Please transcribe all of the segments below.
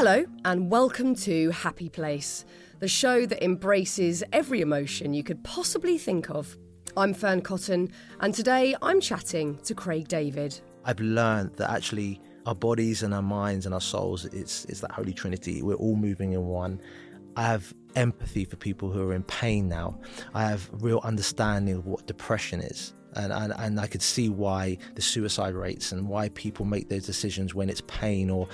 Hello, and welcome to Happy Place, the show that embraces every emotion you could possibly think of. I'm Fearne Cotton, and today I'm chatting to Craig David. I've learned that actually our bodies and our minds and our souls, it's, it's that holy trinity. We're all moving in one. I have empathy for people who are in pain now. I have real understanding of what depression is. And, and, and I could see why the suicide rates and why people make those decisions when it's pain or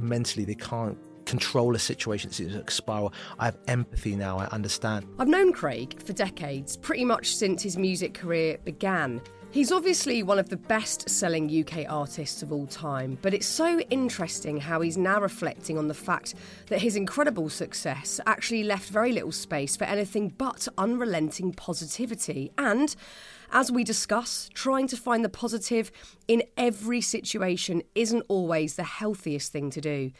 mentally they can't control a situation it's a spiral i have empathy now i understand I've known Craig for decades, pretty much since his music career began. He's obviously one of the best selling UK artists of all time, but it's so interesting how he's now reflecting on the fact that his incredible success actually left very little space for anything but unrelenting positivity. And as we discuss, trying to find the positive in every situation isn't always the healthiest thing to do.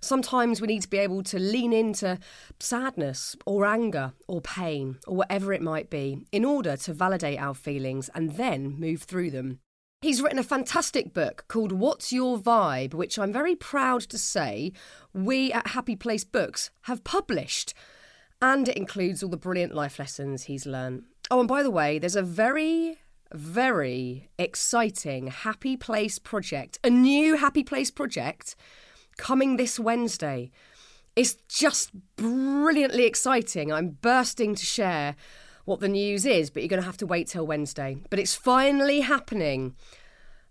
Sometimes we need to be able to lean into sadness or anger or pain or whatever it might be in order to validate our feelings and then move through them. He's written a fantastic book called What's Your Vibe, which I'm very proud to say we at Happy Place Books have published. And it includes all the brilliant life lessons he's learned. Oh, and by the way, there's a very, very exciting Happy Place project, a new Happy Place project coming this Wednesday. It's just brilliantly exciting. I'm bursting to share what the news is, but you're going to have to wait till Wednesday. But it's finally happening.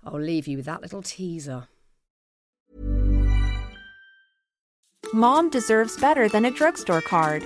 I'll leave you with that little teaser. Mom deserves better than a drugstore card.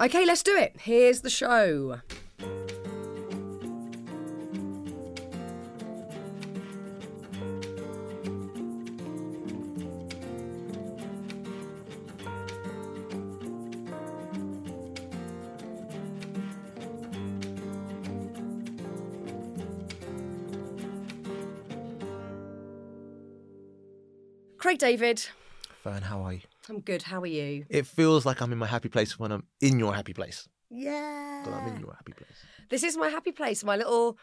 Okay, let's do it. Here's the show. Craig David, Fearne how are you I'm good. How are you? it feels like i'm in my happy place when i'm in your happy place Yeah. but i'm in your happy place This is my happy place, my little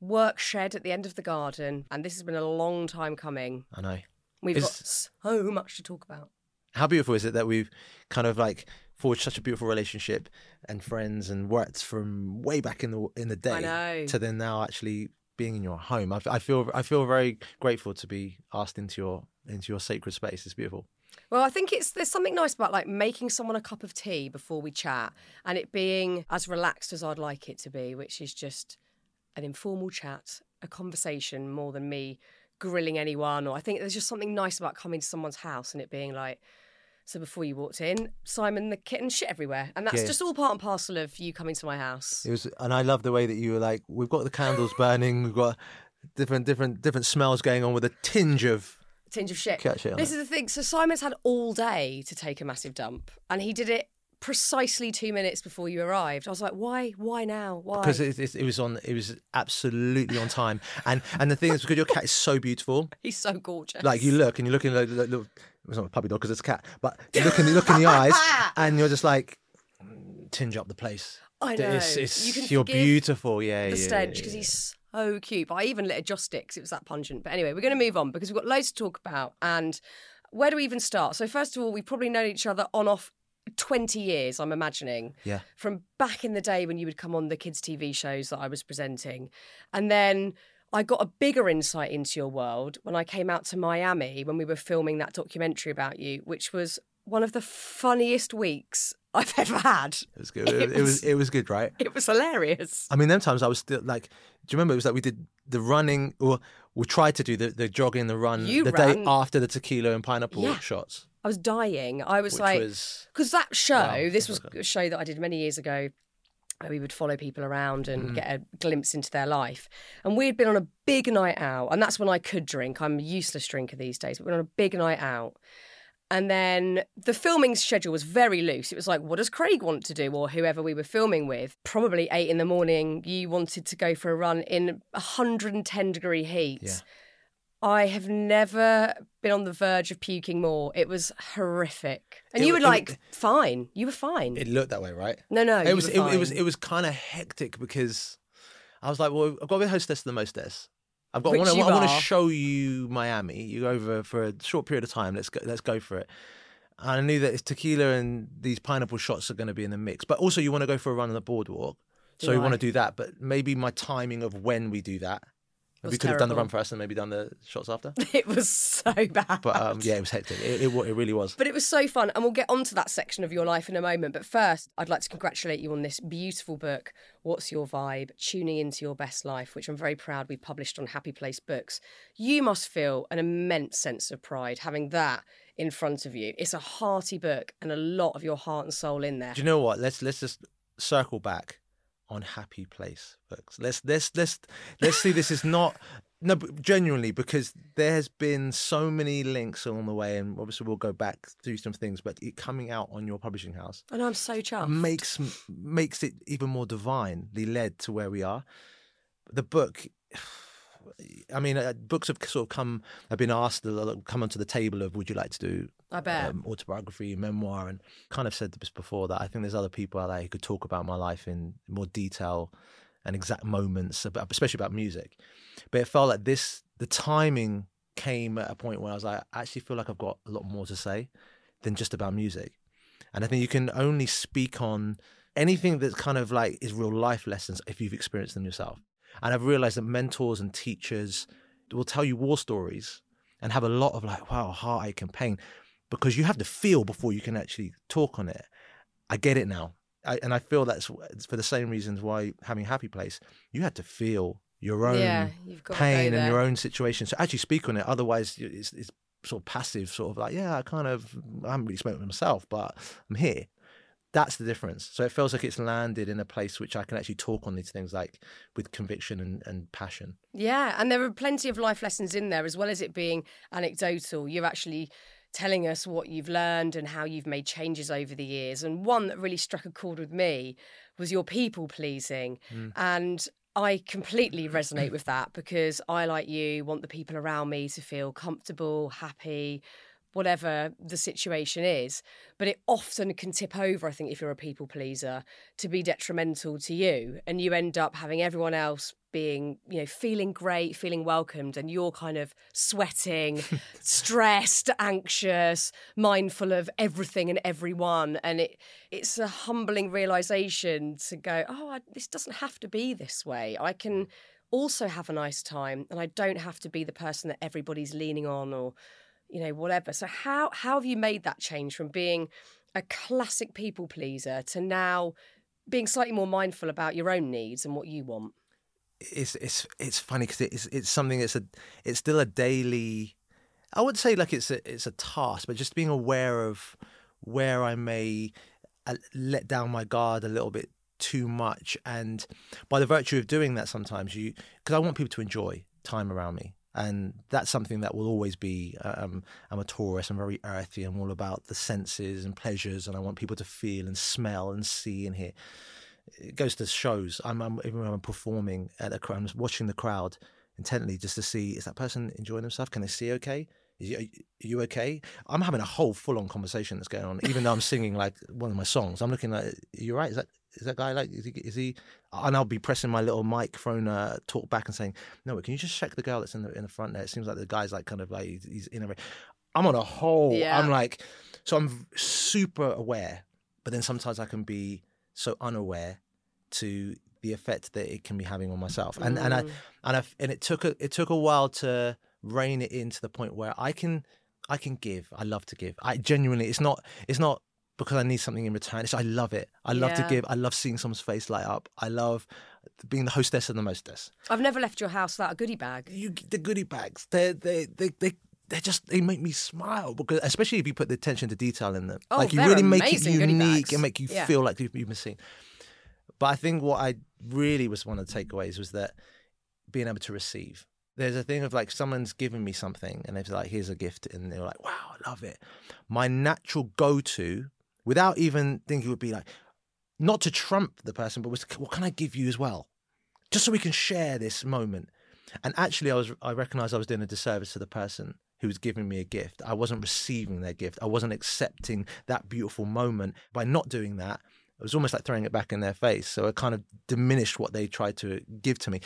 work shed at the end of the garden, and this has been a long time coming. i know We've Is- got so much to talk about. how beautiful is it that we've kind of like forged such a beautiful relationship and friends and worked from way back in the in the day to then now actually being in your home. I, I feel I feel very grateful to be asked into your into your sacred space. It's beautiful. Well, I think it's there's something nice about like making someone a cup of tea before we chat, and it being as relaxed as I'd like it to be, which is just an informal chat, a conversation more than me grilling anyone. Or I think there's just something nice about coming to someone's house and it being like. So before you walked in, Simon the kitten shit everywhere, and that's Yeah. just all part and parcel of you coming to my house. It was, and I love the way that you were like, we've got the candles burning, we've got different different different smells going on with a tinge of tinge of shit. Cat shit on This it. is the thing. So Simon's had all day to take a massive dump, and he did it precisely two minutes before you arrived. I was like, why? Why now? Why? because it, it, it was on it was absolutely on time. And and the thing is because your cat is so beautiful, He's so gorgeous. like you look and you look in the, the, the it's not a puppy dog because it's a cat, but you look in you look in the eyes and you're just like "Mm, tinge up the place. I know. It's, it's, you can you're forgive beautiful, yeah. The yeah, stench because he's so cute. But I even lit a joss stick it was that pungent. But anyway, we're going to move on because we've got loads to talk about. And where do we even start? So first of all, we've probably known each other on off 20 years, I'm imagining. Yeah. From back in the day when you would come on the kids' TV shows that I was presenting. And then I got a bigger insight into your world when I came out to Miami when we were filming that documentary about you, which was one of the funniest weeks I've ever had. It was good. It It, was, was- it was good, right? It was hilarious. I mean, them times I was still like, do you remember? It was like we did the running, or we tried to do the, the jogging, the run You the ran. day after the tequila and pineapple Yeah. shots, I was dying. I was which like, was because that show, Wow, this was a- a show that I did many years ago. Where we would follow people around and Mm. get a glimpse into their life. And we had been on a big night out, and that's when I could drink. I'm a useless drinker these days, but we're on a big night out. And then the filming schedule was very loose. It was like, what does Craig want to do, or whoever we were filming with? Probably eight in the morning, you wanted to go for a run in 110 degree heat. Yeah. I have never been on the verge of puking more. It was horrific. And It you were w- it like, fine. You were fine. It looked that way, right? no, no. it was it, it was it was kind of hectic because I was like, well, I've got to be hostess of the mostess. I've got. Which I want, to, I want to are. show you Miami. You go over for a short period of time. Let's go. Let's go for it. And I knew that it's tequila and these pineapple shots are going to be in the mix. But also, you want to go for a run on the boardwalk, so Do you want to do that. But maybe my timing of when we do that. Was we could have done the terrible. run first and maybe done the shots after. It was so bad. But um, yeah, it was hectic. It, it, it really was. But it was so fun, and we'll get onto that section of your life in a moment. But first, I'd like to congratulate you on this beautiful book, What's Your Vibe? Tuning into Your Best Life, which I'm very proud we published on Happy Place Books. You must feel an immense sense of pride having that in front of you. It's a hearty book and a lot of your heart and soul in there. Do you know what? Let's let's just circle back on Happy Place books. Let's let's let's let's see. This is not no, but genuinely because there has been so many links along the way, and obviously we'll go back through some things. But it coming out on your publishing house And I'm so chuffed. makes makes it even more divinely led to where we are. The book. I mean, uh, books have sort of come. Have been asked, uh, come onto the table of, would you like to do I bet. um, autobiography, memoir, and kind of said this before that I think there's other people out there who could talk about my life in more detail and exact moments, about, especially about music. But it felt like this, the timing came at a point where I was like, I actually feel like I've got a lot more to say than just about music. And I think you can only speak on anything that's kind of like is real life lessons if you've experienced them yourself. And I've realized that mentors and teachers will tell you war stories and have a lot of like, wow, heartache and pain because you have to feel before you can actually talk on it. I get it now. I, and I feel that's for the same reasons why having a Happy Place, you had to feel your own yeah, pain and your own situation. So actually speak on it. Otherwise, it's, it's sort of passive, sort of like, yeah, I kind of, I haven't really spoken to myself, but I'm here. That's the difference. So it feels like it's landed in a place which I can actually talk on these things like with conviction and, and passion. Yeah, and there are plenty of life lessons in there, as well as it being anecdotal. You're actually telling us what you've learned and how you've made changes over the years. And one that really struck a chord with me was your people pleasing. Hmm. And I completely resonate with that because I, like you, want the people around me to feel comfortable, happy, whatever the situation is. But it often can tip over, I think, if you're a people pleaser, to be detrimental to you. And you end up having everyone else being, you know, feeling great, feeling welcomed, and you're kind of sweating, stressed, anxious, mindful of everything and everyone. And it it's a humbling realization to go, oh, I, this doesn't have to be this way. I can also have a nice time and I don't have to be the person that everybody's leaning on or you know whatever. So how how have you made that change from being a classic people pleaser to now being slightly more mindful about your own needs and what you want? It's it's it's funny because it's it's something that's a it's still a daily I would say like it's a it's a task, but just being aware of where I may uh, let down my guard a little bit too much, and by the virtue of doing that, sometimes you because I want people to enjoy time around me, and that's something that will always be. Um, I'm a Taurus. I'm very earthy. I'm all about the senses and pleasures, and I want people to feel and smell and see and hear it goes to shows. I'm, I'm even when I'm performing at a crowd, I'm watching the crowd intently just to see is that person enjoying themselves? Can they see okay? You, are you okay? I'm having a whole full on conversation that's going on, even though I'm singing like one of my songs. I'm looking like, you right? Is that is that guy like is he, is he? And I'll be pressing my little microphone uh, talk back and saying, no, can you just check the girl that's in the in the front there? It seems like the guy's like kind of like he's, he's in a. I'm on a whole. Yeah. I'm like, so I'm super aware, but then sometimes I can be so unaware to the effect that it can be having on myself. And and I Mm. and I and it took a it took a while to rein it in to the point where I can I can give. I love to give. I genuinely it's not it's not because I need something in return. It's I love it. I love to give. I love seeing someone's face light up. I love being the hostess and the mostess. i've never left your house without a goodie bag You the goodie bags. They they they they they just they make me smile because especially if you put the attention to detail in them. Oh, like you really make it unique and make you Yeah. feel like you've, you've been seen. But I think what I really was one of the takeaways was that being able to receive there's a thing of like someone's given me something and they're like, here's a gift. And they're like, wow, I love it. My natural go to, without even thinking, it would be like, not to trump the person, but was, what can I give you as well? Just so we can share this moment. And actually, I was I recognized I was doing a disservice to the person who was giving me a gift. I wasn't receiving their gift. I wasn't accepting that beautiful moment. By not doing that, it was almost like throwing it back in their face. So it kind of diminished what they tried to give to me.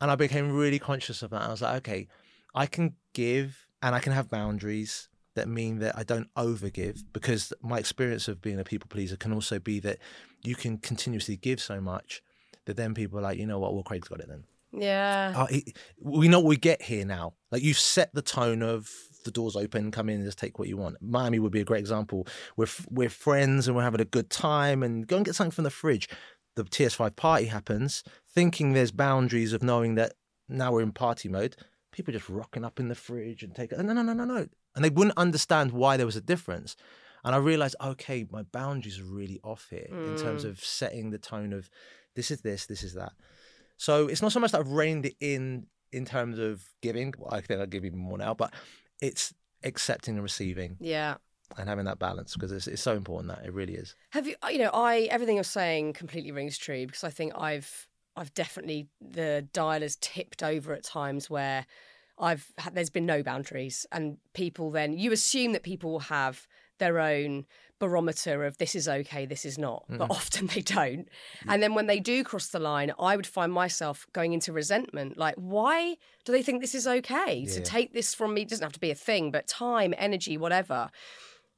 And I became really conscious of that. I was like, okay, I can give and I can have boundaries that mean that I don't overgive because my experience of being a people pleaser can also be that you can continuously give so much that then people are like, you know what, well, Craig's got it then. Yeah. Uh, it, we know what we get here now. Like you've set the tone of the doors open, come in and just take what you want. Miami would be a great example. We're we're friends and we're having a good time and go and get something from the fridge. The TS5 party happens, thinking there's boundaries of knowing that now we're in party mode. People just rocking up in the fridge and take it. No, no, no, no, no. And they wouldn't understand why there was a difference. And I realized, okay, my boundaries are really off here mm. in terms of setting the tone of this is this, this is that. So it's not so much that I've reined it in in terms of giving. Well, I think I'll give even more now, but it's accepting and receiving. Yeah. And having that balance because it's, it's so important that it really is. Have you, you know, I everything you're saying completely rings true because I think I've I've definitely the dial has tipped over at times where I've had, there's been no boundaries and people then you assume that people will have their own barometer of this is okay, this is not, mm. but often they don't. And then when they do cross the line, I would find myself going into resentment. Like, why do they think this is okay yeah. to take this from me? It doesn't have to be a thing, but time, energy, whatever.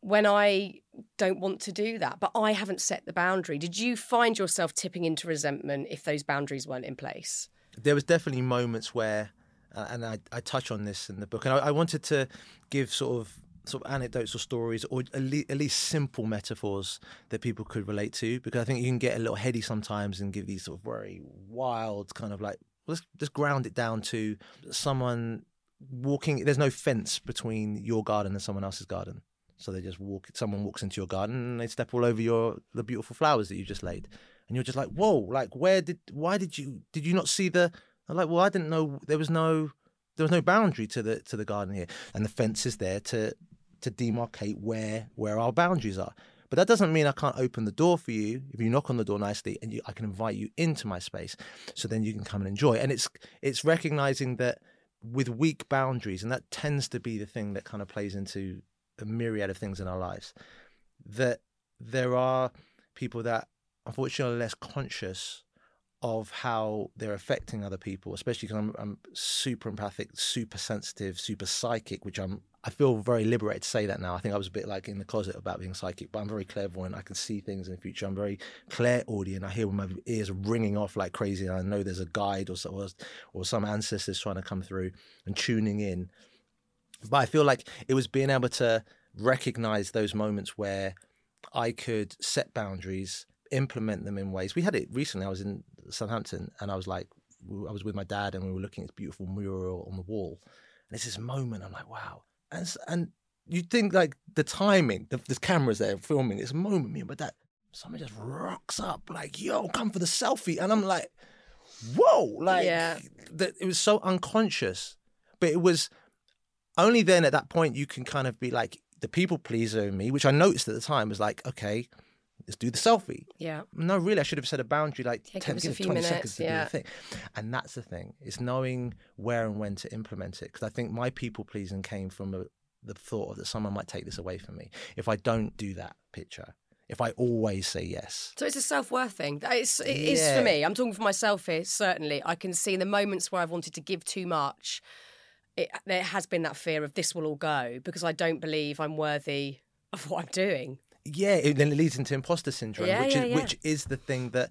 When I don't want to do that, but I haven't set the boundary. Did you find yourself tipping into resentment if those boundaries weren't in place? There was definitely moments where, Uh, and I, I touch on this in the book, and I, I wanted to give sort of sort of anecdotes or stories or at least, at least, simple metaphors that people could relate to because I think you can get a little heady sometimes and give these sort of very wild kind of like let's just ground it down to someone walking there's no fence between your garden and someone else's garden. So they just walk someone walks into your garden and they step all over your the beautiful flowers that you just laid. And you're just like whoa like where did why did you did you not see the I'm like well I didn't know there was no there was no boundary to the to the garden here and the fence is there to to demarcate where where our boundaries are. But that doesn't mean I can't open the door for you if you knock on the door nicely and you, I can invite you into my space. So then you can come and enjoy. And it's it's recognizing that with weak boundaries, and that tends to be the thing that kind of plays into a myriad of things in our lives, that there are people that unfortunately are less conscious of how they're affecting other people, especially because I'm, I'm super empathic, super sensitive, super psychic, which I'm I feel very liberated to say that now. I think I was a bit like in the closet about being psychic, but I'm very clairvoyant. I can see things in the future. I'm very clairaudient. I hear when my ears ringing off like crazy. And I know there's a guide or, or, or some ancestors trying to come through and tuning in. But I feel like it was being able to recognize those moments where I could set boundaries, implement them in ways. We had it recently. I was in Southampton and I was like, I was with my dad and we were looking at this beautiful mural on the wall. And it's this moment, I'm like, wow, and and you think like the timing, the, the cameras there filming this moment, me my dad, someone just rocks up like, "Yo, come for the selfie," and I'm like, "Whoa!" Like, yeah. that it was so unconscious, but it was only then at that point you can kind of be like the people pleaser in me, which I noticed at the time was like, okay, let's do the selfie. Yeah. No, really, I should have set a boundary like yeah, 10, give, give 20 minutes, seconds to yeah. do the thing. And that's the thing. It's knowing where and when to implement it. Because I think my people pleasing came from a, the thought that someone might take this away from me if I don't do that picture. If I always say yes, so it's a self worth thing. It's it yeah. is for me. I'm talking for myself here. Certainly, I can see the moments where I've wanted to give too much. It, there has been that fear of this will all go because I don't believe I'm worthy of what I'm doing yeah, it, then it leads into imposter syndrome, yeah, which yeah, is yeah. which is the thing that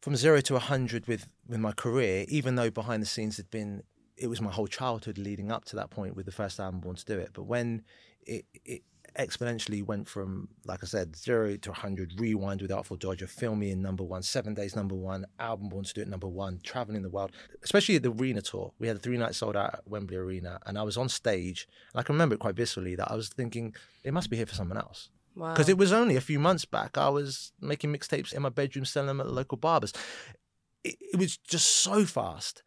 from zero to hundred with with my career, even though behind the scenes had been it was my whole childhood leading up to that point with the first album Born to Do It. But when it, it exponentially went from, like I said, zero to 100, rewind with Artful Dodger, Fill Me In number one, seven days number one, album Born to Do It number one, traveling the world, especially the arena tour. We had a three nights sold out at Wembley Arena, and I was on stage, and I can remember it quite viscerally that I was thinking, it must be here for someone else. Because wow. it was only a few months back, I was making mixtapes in my bedroom, selling them at the local barbers. It, it was just so fast.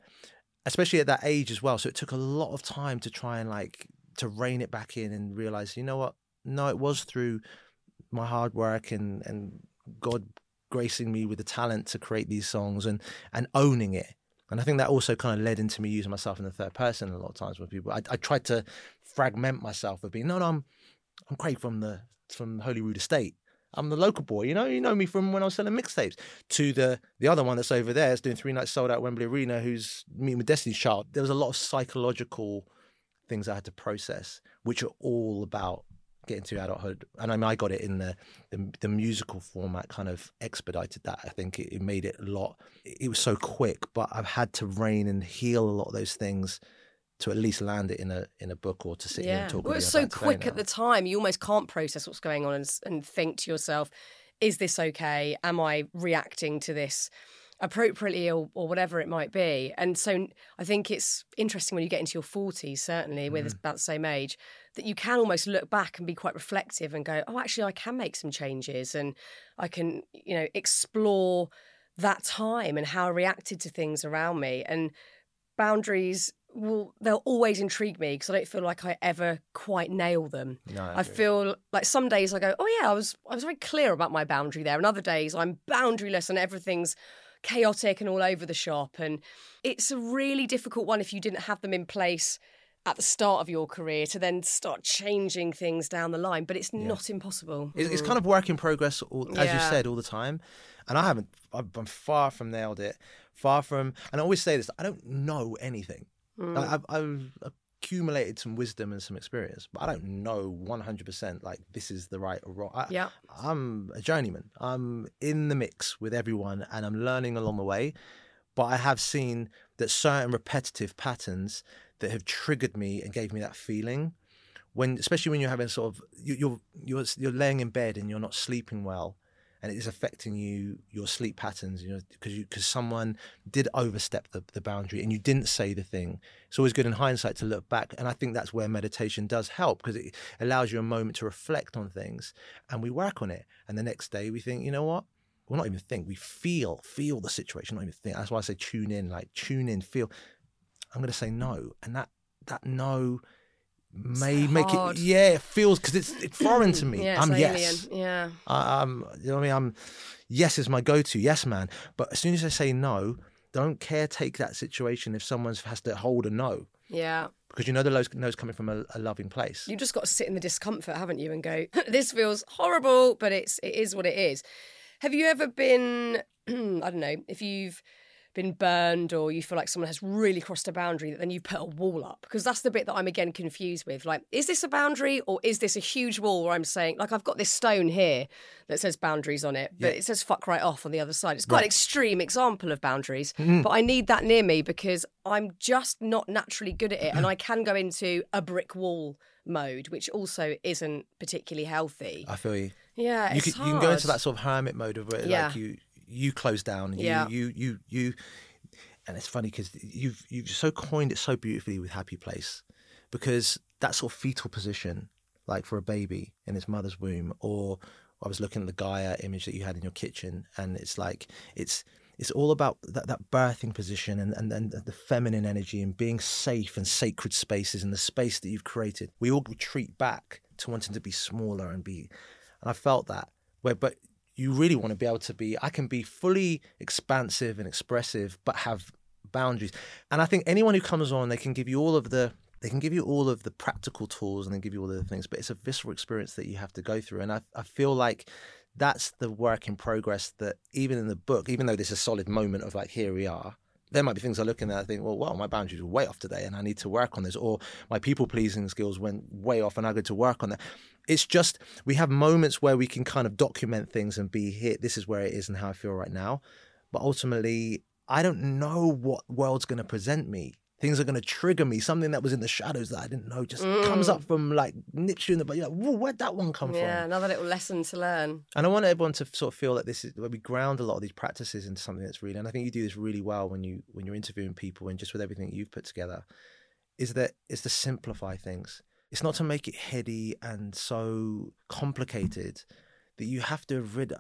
especially at that age as well. So it took a lot of time to try and like to rein it back in and realize, you know what? No, it was through my hard work and and God gracing me with the talent to create these songs and and owning it. And I think that also kind of led into me using myself in the third person a lot of times with people. I, I tried to fragment myself of being no, no, I'm I'm Craig from the from Holyrood Estate. I'm the local boy, you know. You know me from when I was selling mixtapes. To the the other one that's over there is doing three nights sold out Wembley Arena, who's meeting with Destiny's Child. There was a lot of psychological things I had to process, which are all about getting to adulthood. And I mean, I got it in the the, the musical format, kind of expedited that. I think it, it made it a lot. It was so quick, but I've had to rein and heal a lot of those things to at least land it in a in a book or to sit yeah. here and talk. Well, it's so quick at the time, you almost can't process what's going on and, and think to yourself, "Is this okay? Am I reacting to this?" appropriately or, or whatever it might be. And so I think it's interesting when you get into your 40s, certainly, with mm. about the same age, that you can almost look back and be quite reflective and go, oh, actually, I can make some changes and I can, you know, explore that time and how I reacted to things around me. And boundaries will they'll always intrigue me because I don't feel like I ever quite nail them. No, I, I, feel like some days I go, oh yeah, I was I was very clear about my boundary there, and other days I'm boundaryless and everything's chaotic and all over the shop. And it's a really difficult one if you didn't have them in place at the start of your career to then start changing things down the line. But it's yeah. not impossible. It's, it's, kind of work in progress, all, as yeah. you said, all the time. And I haven't. I'm far from nailed it. Far from. And I always say this: I don't know anything. Mm. I've, I've accumulated some wisdom and some experience, but I don't know 100% like this is the right or wrong. I, yeah. I'm a journeyman. I'm in the mix with everyone and I'm learning along the way. But I have seen that certain repetitive patterns that have triggered me and gave me that feeling when, especially when you're having sort of, you, you're, you're, you're laying in bed and you're not sleeping well and it is affecting you your sleep patterns you know because you because someone did overstep the, the boundary and you didn't say the thing. It's always good in hindsight to look back and i think that's where meditation does help because it allows you a moment to reflect on things and we work on it. And the next day we think you know what? Well not even think we feel feel the situation not even think. That's why i say tune in like tune in feel. I'm going to say no and that that no may so make it yeah it feels because it's it's foreign to me. Yeah, i'm alien. yes. yeah. I, am you know what i mean? I'm yes is my go-to yes man. But as soon as i say no don't caretake that situation if someone has to hold a no. Yeah. Because you know the no's coming from a, a loving place. You just got to sit in the discomfort haven't you and go this feels horrible but it's it is what it is. Have you ever been i don't know if you've been burned or you feel like someone has really crossed a boundary that then you put a wall up because that's the bit that I'm again confused with like is this a boundary or is this a huge wall where I'm saying like I've got this stone here that says boundaries on it but yeah. it says fuck right off on the other side it's quite right. an extreme example of boundaries mm. but I need that near me because I'm just not naturally good at it and I can go into a brick wall mode which also isn't particularly healthy I feel you yeah, you can, you can, go into that sort of hermit mode of it, yeah. like you you close down. You, yeah. You you you. And it's funny because you've you've so coined it so beautifully with happy place, because that sort of fetal position, like for a baby in its mother's womb, or I was looking at the Gaia image that you had in your kitchen, and it's like it's it's all about that, that birthing position and, and, and the feminine energy and being safe and sacred spaces and the space that you've created. We all retreat back to wanting to be smaller and be, and I felt that. Where, but you really want to be able to be i can be fully expansive and expressive but have boundaries. And i think anyone who comes on they can give you all of the they can give you all of the practical tools and then give you all of the things but it's a visceral experience that you have to go through. And i, I feel like that's the work in progress that even in the book even though there's a solid moment of like here we are there might be things I look at and I think, well, well, my boundaries were way off today and I need to work on this. Or my people pleasing skills went way off and I got to work on that it's just we have moments where we can kind of document things and be here. This is where it is and how I feel right now. But ultimately, I don't know what world's going to present me. Things are going to trigger me. Something that was in the shadows that I didn't know just mm. comes up from like nips you in the butt. you're like, where'd that one come yeah, from? Yeah, another little lesson to learn. And I want everyone to sort of feel that this is where we ground a lot of these practices into something that's real. And I think you do this really well when you when you're interviewing people and just with everything you've put together. Is that is to simplify things it's not to make it heady and so complicated that you have to have read,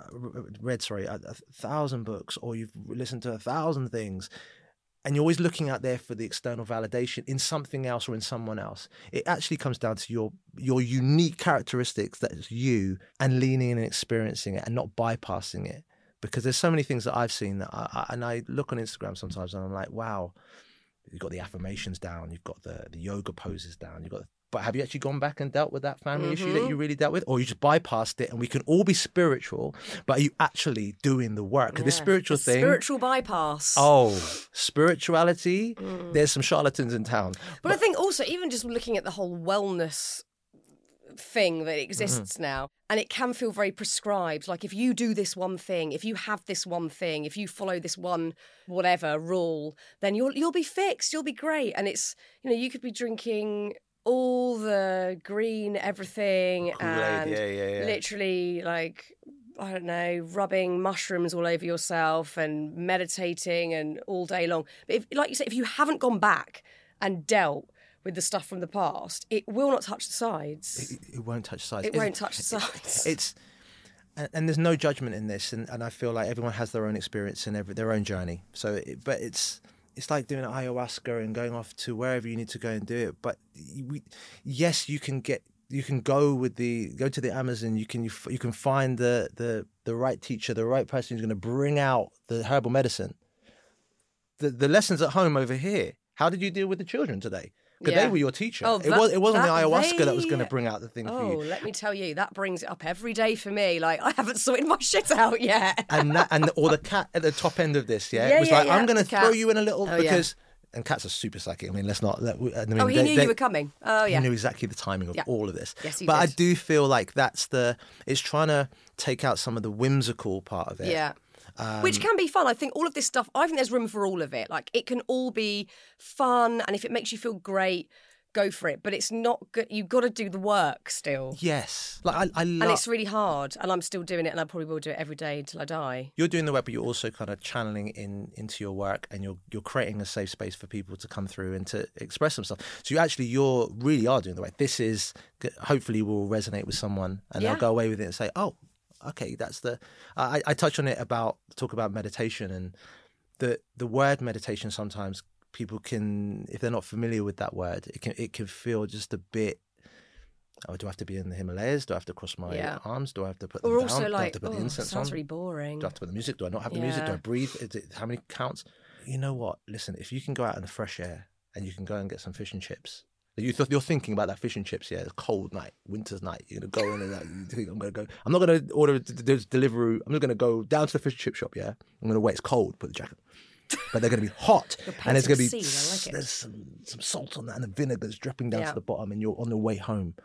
read sorry, a, a thousand books or you've listened to a thousand things. And you're always looking out there for the external validation in something else or in someone else. It actually comes down to your your unique characteristics that's you and leaning in and experiencing it and not bypassing it. Because there's so many things that I've seen that I, I, and I look on Instagram sometimes and I'm like, wow, you've got the affirmations down, you've got the the yoga poses down, you've got but have you actually gone back and dealt with that family mm-hmm. issue that you really dealt with or you just bypassed it and we can all be spiritual but are you actually doing the work yeah. spiritual the thing spiritual bypass oh spirituality mm. there's some charlatans in town but, but, i think also even just looking at the whole wellness thing that exists mm-hmm. now and it can feel very prescribed like if you do this one thing if you have this one thing if you follow this one whatever rule then you'll you'll be fixed you'll be great and it's you know you could be drinking all the green everything and yeah, yeah, yeah. literally like I don't know, rubbing mushrooms all over yourself and meditating and all day long. But if, like you said, if you haven't gone back and dealt with the stuff from the past, it will not touch the sides. It, it won't touch the sides. It, won't touch the sides. It's and, there's no judgment in this, and, and I feel like everyone has their own experience and every, their own journey. So, it, but it's it's like doing ayahuasca and going off to wherever you need to go and do it. But we, yes, you can get you can go with the go to the Amazon. You can you, you can find the the the right teacher, the right person who's going to bring out the herbal medicine. The the lessons at home over here. How did you deal with the children today? Because yeah. they were your teacher. Oh, that, it, was, it wasn't the ayahuasca they... that was going to bring out the thing oh, for you. Oh, let me tell you, that brings it up every day for me. Like, I haven't sorted my shit out yet. and that, and the, or the cat at the top end of this, yeah? yeah it was yeah, like, I'm going to throw you in a little, oh, because and cats are super psychic. I mean, let's not. Let, I mean, oh, he they, knew they, you were coming. Oh, yeah. He knew exactly the timing of yeah. all of this. Yes, he But did. I do feel like that's the. It's trying to take out some of the whimsical part of it. Yeah. Um, Which can be fun. I think all of this stuff. I think there's room for all of it. Like it can all be fun, and if it makes you feel great, go for it. But it's not good. You've got to do the work still. Yes, like I, I and it's really hard. And I'm still doing it, and I probably will do it every day until I die. You're doing the work, but you're also kind of channeling in into your work, and you're you're creating a safe space for people to come through and to express themselves. So you actually you're really are doing the work. This is hopefully will resonate with someone, and yeah. they'll go away with it and say, "Oh, okay, that's the." I, I touch on it about talk about meditation and the the word meditation sometimes people can, if they're not familiar with that word, it can it can feel just a bit. Oh, do I have to be in the Himalayas? Do I have to cross my yeah. arms? Do I have to put them or down? also do like, I have to put oh, the incense sounds on? really boring. Do I have to put the music? Do I not have the yeah. music? Do I breathe? It, how many counts? You know what? Listen, if you can go out in the fresh air and you can go and get some fish and chips, you you're thinking about that fish and chips, yeah. It's cold night, winter's night. You're gonna go in and like, I'm gonna go. I'm not gonna order this delivery. I'm just gonna go down to the fish and chip shop. Yeah, I'm gonna wait. It's cold. Put the jacket but they're going to be hot, and there's going to be like there's some, some salt on that, and the vinegar's dripping down yeah. to the bottom, and you're on the way home.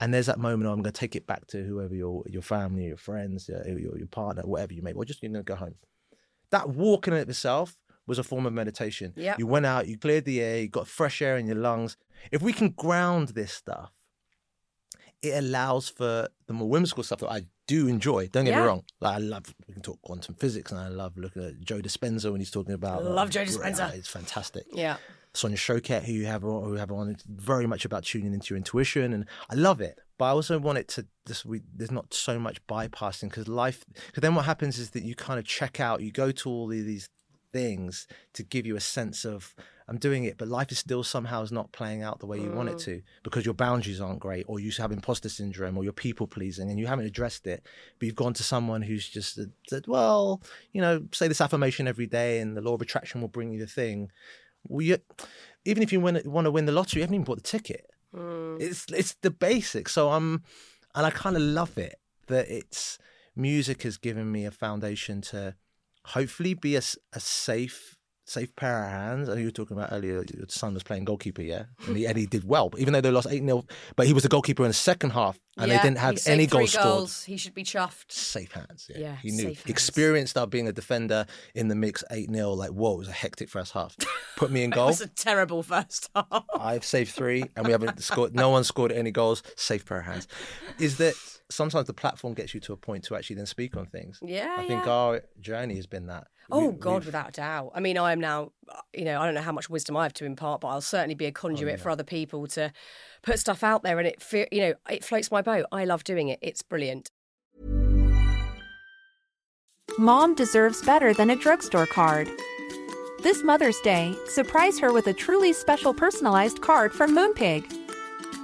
And there's that moment I'm going to take it back to whoever your your family, your friends, your, your, your partner, whatever you may, or just you're going to go home. That walk in of itself was a form of meditation. Yeah. You went out, you cleared the air, you got fresh air in your lungs. If we can ground this stuff, it allows for the more whimsical stuff that I do enjoy. Don't get yeah. me wrong. Like I love we can talk quantum physics, and I love looking at Joe Dispenza when he's talking about. love uh, Joe Dispenza. It's fantastic. Yeah. Sonia Choquette, who you have who have on, it's very much about tuning into your intuition, and I love it. But I also want it to just we there's not so much bypassing because life. Because then what happens is that you kind of check out. You go to all these things to give you a sense of I'm doing it, but life is still somehow is not playing out the way you mm. want it mm. to because your boundaries aren't great, or you have imposter syndrome, or you're people pleasing, and you haven't addressed it. But you've gone to someone who's just said, "Well, you know, say this affirmation every day, and the law of attraction will bring you the thing." Well, you, even if you win, want to win the lottery, you haven't even bought the ticket. Mm. It's it's the basics. So I'm, and I kind of love it that it's music has given me a foundation to hopefully be a, a safe safe pair of hands. I know you were talking about earlier, your son was playing goalkeeper, yeah? And he, and he did well. Even though they lost 8 0, but he was the goalkeeper in the second half and yeah, they didn't have any goals, goals scored. He should be chuffed. Safe hands, yeah. yeah he knew. Experienced out being a defender in the mix 8 0. Like, whoa, it was a hectic first half. Put me in goal. it was a terrible first half. I've saved three and we haven't scored, no one scored any goals. Safe pair of hands. Is that sometimes the platform gets you to a point to actually then speak on things. Yeah. I think yeah. our journey has been that. Oh we, God, without a doubt. I mean, I am now. You know, I don't know how much wisdom I have to impart, but I'll certainly be a conduit oh, yeah. for other people to put stuff out there, and it, you know, it floats my boat. I love doing it. It's brilliant. Mom deserves better than a drugstore card. This Mother's Day, surprise her with a truly special personalized card from Moonpig.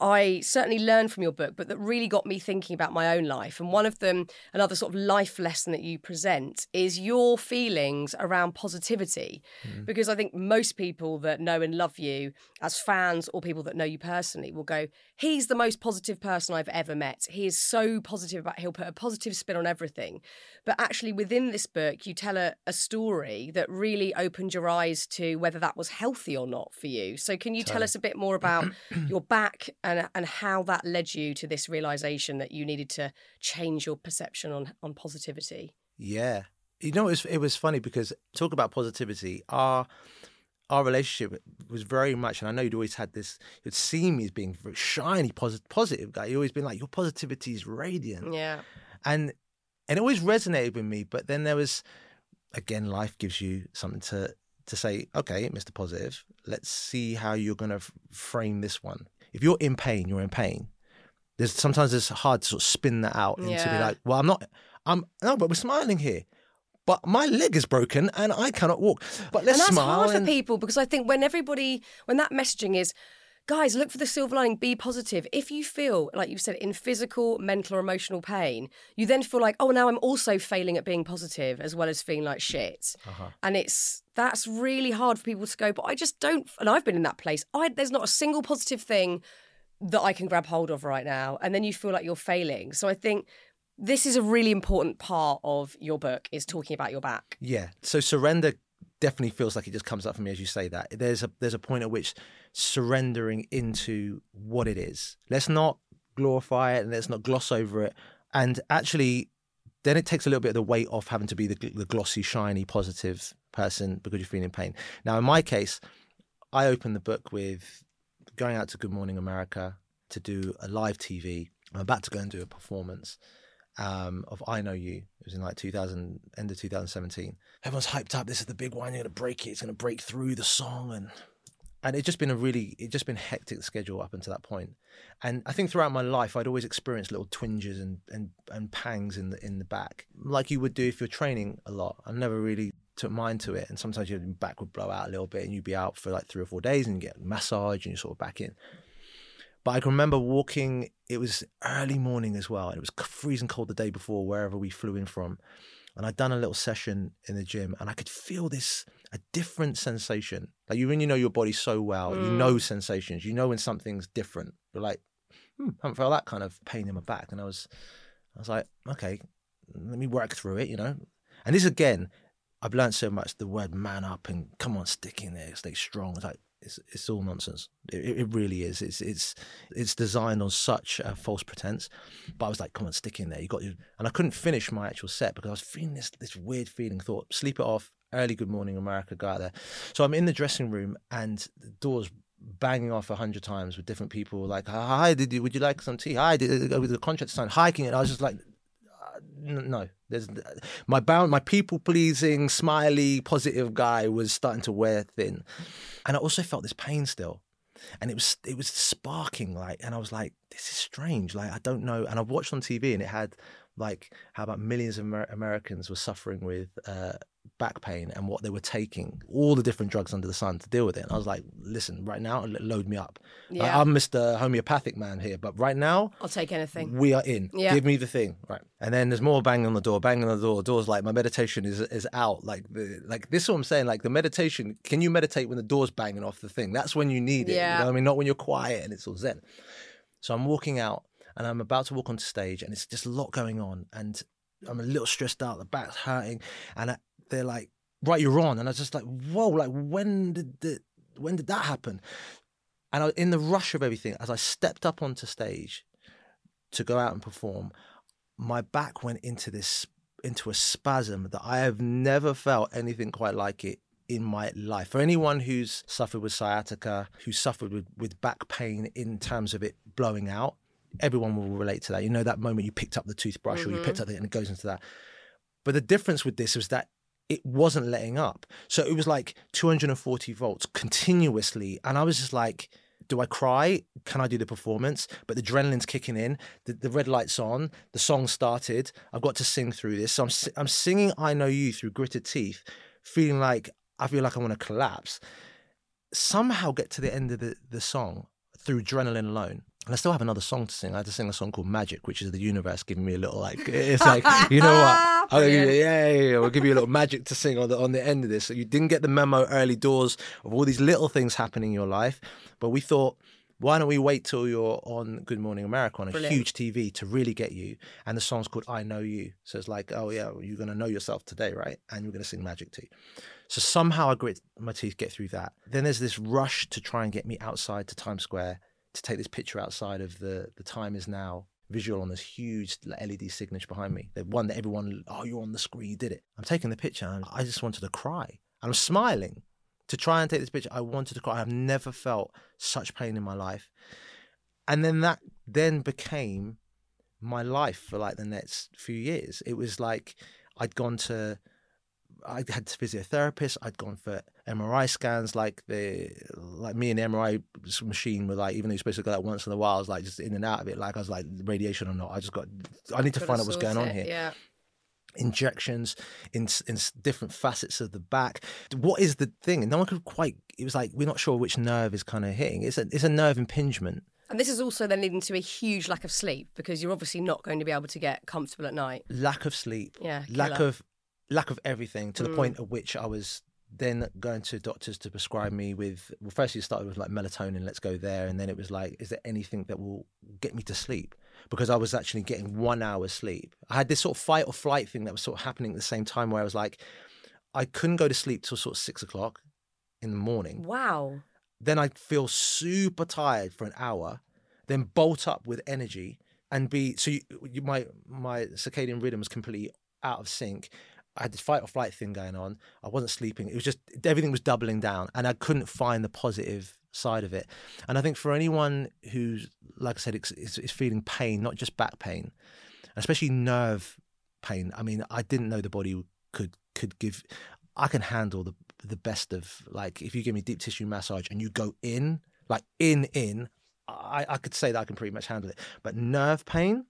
I certainly learned from your book, but that really got me thinking about my own life. And one of them, another sort of life lesson that you present, is your feelings around positivity. Mm. Because I think most people that know and love you as fans or people that know you personally will go, He's the most positive person I've ever met. He is so positive about, he'll put a positive spin on everything. But actually, within this book, you tell a, a story that really opened your eyes to whether that was healthy or not for you. So, can you tell us a bit more about your back? And and how that led you to this realization that you needed to change your perception on on positivity. Yeah, you know, it was it was funny because talk about positivity. Our our relationship was very much, and I know you'd always had this. You'd see me as being very shiny, positive, positive guy. You always been like, your positivity is radiant. Yeah, and and it always resonated with me. But then there was, again, life gives you something to to say. Okay, Mister Positive, let's see how you're going to frame this one if you're in pain, you're in pain. There's sometimes it's hard to sort of spin that out into yeah. be like, well, I'm not, I'm no, but we're smiling here. But my leg is broken and I cannot walk. But let's smile. and that's smile. hard and... for people because I think when everybody, when that messaging is, guys, look for the silver lining, be positive. If you feel, like you said, in physical, mental, or emotional pain, you then feel like, oh, now I'm also failing at being positive as well as feeling like shit. Uh-huh. And it's that's really hard for people to go, but I just don't. And I've been in that place. I, there's not a single positive thing that I can grab hold of right now. And then you feel like you're failing. So I think this is a really important part of your book is talking about your back. Yeah. So surrender definitely feels like it just comes up for me as you say that. There's a there's a point at which surrendering into what it is. Let's not glorify it and let's not gloss over it. And actually, then it takes a little bit of the weight off having to be the, the glossy, shiny, positive person because you're feeling pain. Now, in my case, I opened the book with going out to Good Morning America to do a live TV. I'm about to go and do a performance um, of I Know You. It was in like 2000, end of 2017. Everyone's hyped up. This is the big one. You're going to break it. It's going to break through the song. And and it's just been a really it's just been hectic schedule up until that point. and i think throughout my life i'd always experienced little twinges and and, and pangs in the in the back like you would do if you're training a lot i never really took mind to it and sometimes your back would blow out a little bit and you'd be out for like three or four days and get massage and you're sort of back in but i can remember walking it was early morning as well and it was freezing cold the day before wherever we flew in from and I'd done a little session in the gym and I could feel this a different sensation. Like you when you know your body so well, mm. you know sensations. You know when something's different. You're like, hmm, I haven't felt that kind of pain in my back. And I was I was like, okay, let me work through it, you know. And this again, I've learned so much the word man up and come on, stick in there, stay strong. It's like it's it's all nonsense. It, it really is. It's it's it's designed on such a false pretense. But I was like, come on, stick in there. You got you. And I couldn't finish my actual set because I was feeling this this weird feeling. Thought sleep it off. Early Good Morning America. Out there. So I'm in the dressing room and the doors banging off a hundred times with different people. Like, hi, did you, would you like some tea? Hi, did, uh, uh, with the contract signed. Hiking it. I was just like, no. There's my bound my people pleasing smiley positive guy was starting to wear thin. And i also felt this pain still. And it was it was sparking like and i was like this is strange. Like i don't know. And i watched on tv and it had like how about millions of Amer- americans were suffering with uh, back pain and what they were taking, all the different drugs under the sun to deal with it. And I was like, listen, right now, load me up. Yeah. Like, I'm Mr. Homeopathic man here, but right now, I'll take anything. We are in. Yeah. Give me the thing. Right. And then there's more banging on the door, banging on the door. Door's like, my meditation is is out. Like, the, like this is what I'm saying. Like, the meditation, can you meditate when the door's banging off the thing? That's when you need it. Yeah. You know I mean? Not when you're quiet and it's all zen. So I'm walking out and I'm about to walk onto stage and it's just a lot going on. And I'm a little stressed out, the back's hurting, and I, they're like, right, you're on. And I was just like, whoa, like when did the, when did that happen? And I, in the rush of everything, as I stepped up onto stage to go out and perform, my back went into this into a spasm that I have never felt anything quite like it in my life. For anyone who's suffered with sciatica, who suffered with, with back pain in terms of it blowing out, everyone will relate to that. You know, that moment you picked up the toothbrush mm-hmm. or you picked mm-hmm. up the, and it goes into that. But the difference with this was that it wasn't letting up. So it was like 240 volts continuously. And I was just like, do I cry? Can I do the performance? But the adrenaline's kicking in. The, the red light's on. The song started. I've got to sing through this. So I'm, I'm singing I Know You through gritted teeth, feeling like I feel like I want to collapse. Somehow get to the end of the, the song through adrenaline alone. And I still have another song to sing. I had to sing a song called Magic, which is the universe giving me a little like it's like you know what? Oh yeah, yeah, yeah, We'll give you a little magic to sing on the on the end of this. So you didn't get the memo early doors of all these little things happening in your life, but we thought why don't we wait till you're on Good Morning America on a Brilliant. huge TV to really get you? And the song's called I Know You. So it's like, oh yeah, you're gonna know yourself today, right? And you're gonna sing Magic to you. So somehow I grit my teeth, get through that. Then there's this rush to try and get me outside to Times Square to take this picture outside of the the time is now visual on this huge LED signature behind me. The one that everyone, oh, you're on the screen, you did it. I'm taking the picture and I just wanted to cry. I'm smiling to try and take this picture. I wanted to cry. I've never felt such pain in my life. And then that then became my life for like the next few years. It was like I'd gone to I had physiotherapists. I'd gone for MRI scans. Like the like me and the MRI machine were like, even though you're supposed to go like once in a while, I was like just in and out of it. Like I was like radiation or not. I just got. I need to find out what's going it, on here. Yeah. Injections in in different facets of the back. What is the thing? And no one could quite. It was like we're not sure which nerve is kind of hitting. It's a it's a nerve impingement. And this is also then leading to a huge lack of sleep because you're obviously not going to be able to get comfortable at night. Lack of sleep. Yeah. Lack of lack of everything to mm. the point at which I was then going to doctors to prescribe me with well first you started with like melatonin let's go there. And then it was like is there anything that will get me to sleep? Because i was actually getting one hour sleep. I had this sort of fight or flight thing that was sort of happening at the same time where i was like i couldn't go to sleep till sort of six o'clock in the morning. Wow. Then i'd feel super tired for an hour then bolt up with energy and be so you, you, my my circadian rhythm was completely out of sync I had this fight or flight thing going on. I wasn't sleeping. It was just everything was doubling down, and I couldn't find the positive side of it. And I think for anyone who's, like I said, is, is feeling pain, not just back pain, especially nerve pain. I mean, I didn't know the body could could give. I can handle the the best of like if you give me deep tissue massage and you go in like in in, I, I could say that I can pretty much handle it. But nerve pain,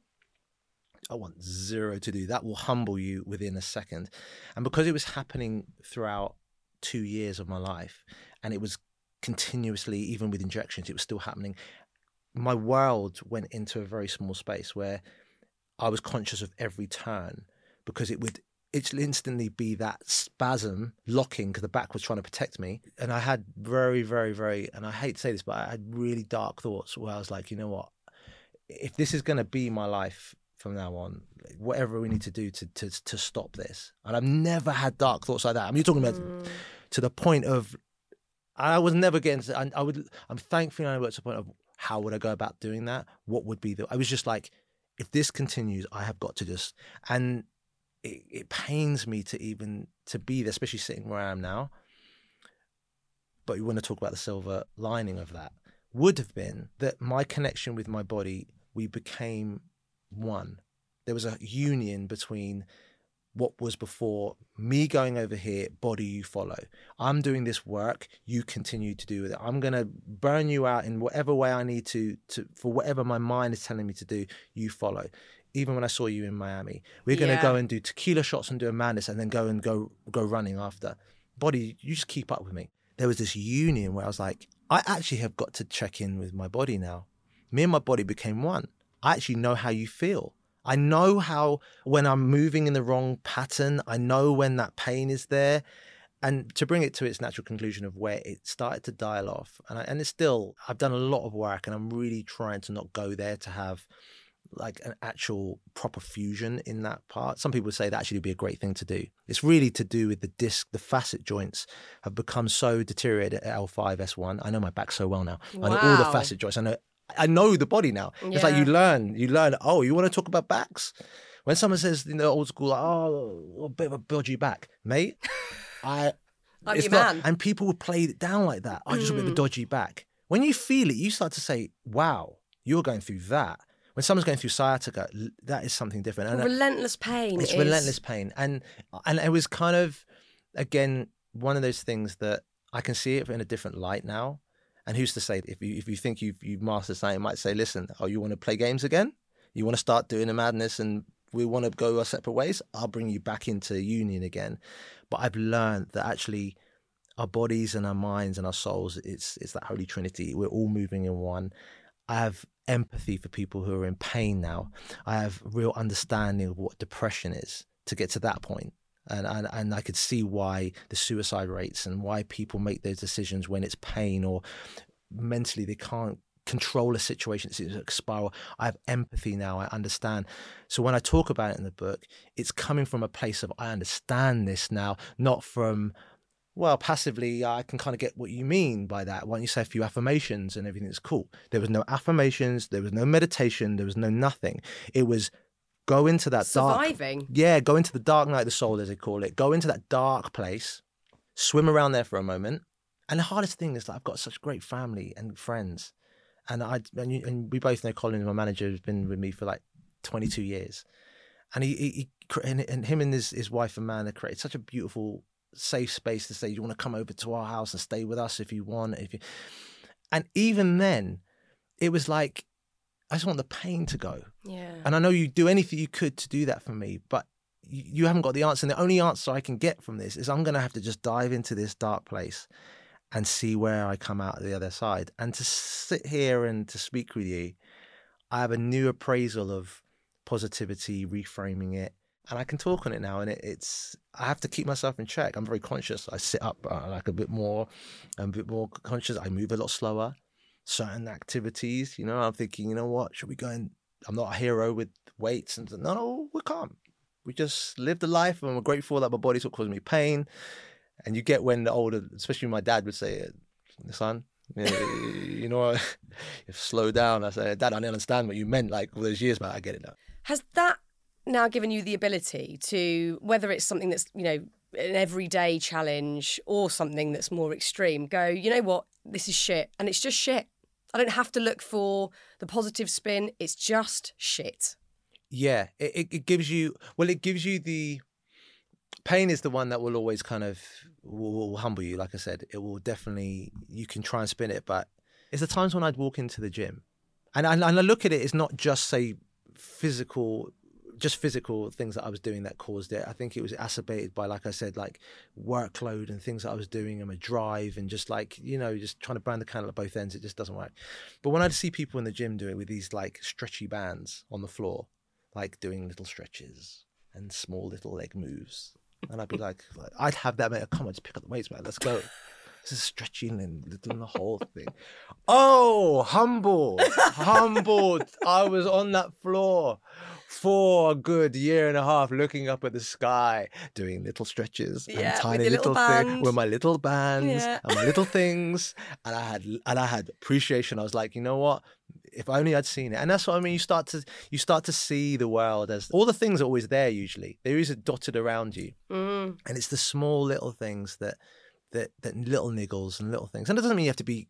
I want zero to do. That will humble you within a second. And because it was happening throughout two years of my life, and it was continuously, even with injections, it was still happening. My world went into a very small space where I was conscious of every turn because it would it instantly be that spasm locking because the back was trying to protect me. And I had very, very, very, and I hate to say this, but I had really dark thoughts where I was like, you know what? If this is going to be my life from now on. Whatever we need to do to to to stop this. And I've never had dark thoughts like that. I mean, you're talking about mm. to the point of I was never getting. To, I, I would. I'm thankful I got to the point of how would I go about doing that? What would be the? I was just like, if this continues, I have got to just and. It, it pains me to even to be there, especially sitting where I am now. But we want to talk about the silver lining of that. Would have been that my connection with my body, we became one. There was a union between what was before me going over here, body you follow. I'm doing this work, you continue to do it. I'm gonna burn you out in whatever way I need to to for whatever my mind is telling me to do, you follow. Even when I saw you in Miami. We're gonna yeah. go and do tequila shots and do a madness and then go and go go running after. Body, you just keep up with me. There was this union where I was like, I actually have got to check in with my body now. Me and my body became one. I actually know how you feel. I know how when I'm moving in the wrong pattern, I know when that pain is there. And to bring it to its natural conclusion of where it started to dial off, and, I, and it's still, I've done a lot of work and I'm really trying to not go there to have like an actual proper fusion in that part. Some people say that actually would be a great thing to do. It's really to do with the disc, the facet joints have become so deteriorated at L5, S1. I know my back so well now. Wow. I know all the facet joints. I know I know the body now. Yeah. It's like you learn, you learn. Oh, you want to talk about backs? When someone says in the old school, oh, a bit of a budgy back, mate. I I'm it's not, man. and people would play it down like that. I just a bit of a dodgy back. When you feel it, you start to say, "Wow, you're going through that." When someone's going through sciatica, that is something different. And uh, relentless pain. it's is- relentless pain and and it was kind of again one of those things that i can see it in a different light now and who's to say if you if you think you've you've mastered something you might say listen oh you want to play games again? You want to start doing the madness and we want to go our separate ways? I'll bring you back into union again. But i've learned that actually our bodies and our minds and our souls it's it's that holy trinity. We're all moving in one. I have empathy for people who are in pain now. I have real understanding of what depression is to get to that point and, and and I could see why the suicide rates and why people make those decisions when it's pain or mentally they can't control a situation it's a spiral. I have empathy now i understand. So when i talk about it in the book it's coming from a place of i understand this now not from well passively i can kind of get what you mean by that. Why don't you say a few affirmations and everything's cool? There was no affirmations there was no meditation there was no nothing. It was go into that dark yeah, go into the dark night of the soul, as they call it. Go into that dark place, swim around there for a moment. And the hardest thing is that I've got such great family and friends, and I and, you, and we both know Colin, my manager, has been with me for like 22 years, and he, he, he and, and him and his his wife Amanda created such a beautiful safe space to say you want to come over to our house and stay with us if you want if you and even then it was like I just want the pain to go Yeah. and I know you'd do anything you could to do that for me, but you, you haven't got the answer. And the only answer I can get from this is I'm going to have to just dive into this dark place and see where I come out the other side. And to sit here and to speak with you, I have a new appraisal of positivity, reframing it. And I can talk on it now, and it, it's I have to keep myself in check. I'm very conscious. I sit up uh, like a bit more, I'm a bit more conscious. I move a lot slower. Certain activities, you know, I'm thinking, you know what, should we go and I'm not a hero with weights and no, no, we can't. We just live the life and we're grateful that my body's not causing me pain. And you get when the older, especially my dad would say, son, you know, know slow down. I say, Dad, I didn't understand what you meant like all those years back. I get it now. Has that now given you the ability to, whether it's something that's, you know, an everyday challenge or something that's more extreme, go, you know what, this is shit and it's just shit. I don't have to look for the positive spin. It's just shit. Yeah, it, it, gives you, well, it gives you the, pain is the one that will always kind of, will, will humble you. Like I said, it will definitely, you can try and spin it, but it's the times when I'd walk into the gym. And, and, and I look at it, it's not just, say, physical just physical things that I was doing that caused it. I think it was acerbated by, like I said, like workload and things that I was doing and my drive and just like, you know, just trying to burn the candle at both ends. It just doesn't work. But when I'd see people in the gym doing it with these like stretchy bands on the floor, like doing little stretches and small little leg moves, and I'd be like, I'd have that, mate. Come on, just pick up the weights, man. Let's go. This is stretching and doing the whole thing. Oh, humbled, humbled. I was on that floor for a good year and a half, looking up at the sky, doing little stretches Yeah, and tiny little little things with my little bands Yeah. and my little things. And I had and I had appreciation. I was like, you know what? If only I'd seen it. And that's what I mean. You start to you start to see the world as all the things are always there. Usually, there is a dotted around you Mm. and it's the small little things that that that little niggles and little things. And it doesn't mean you have to be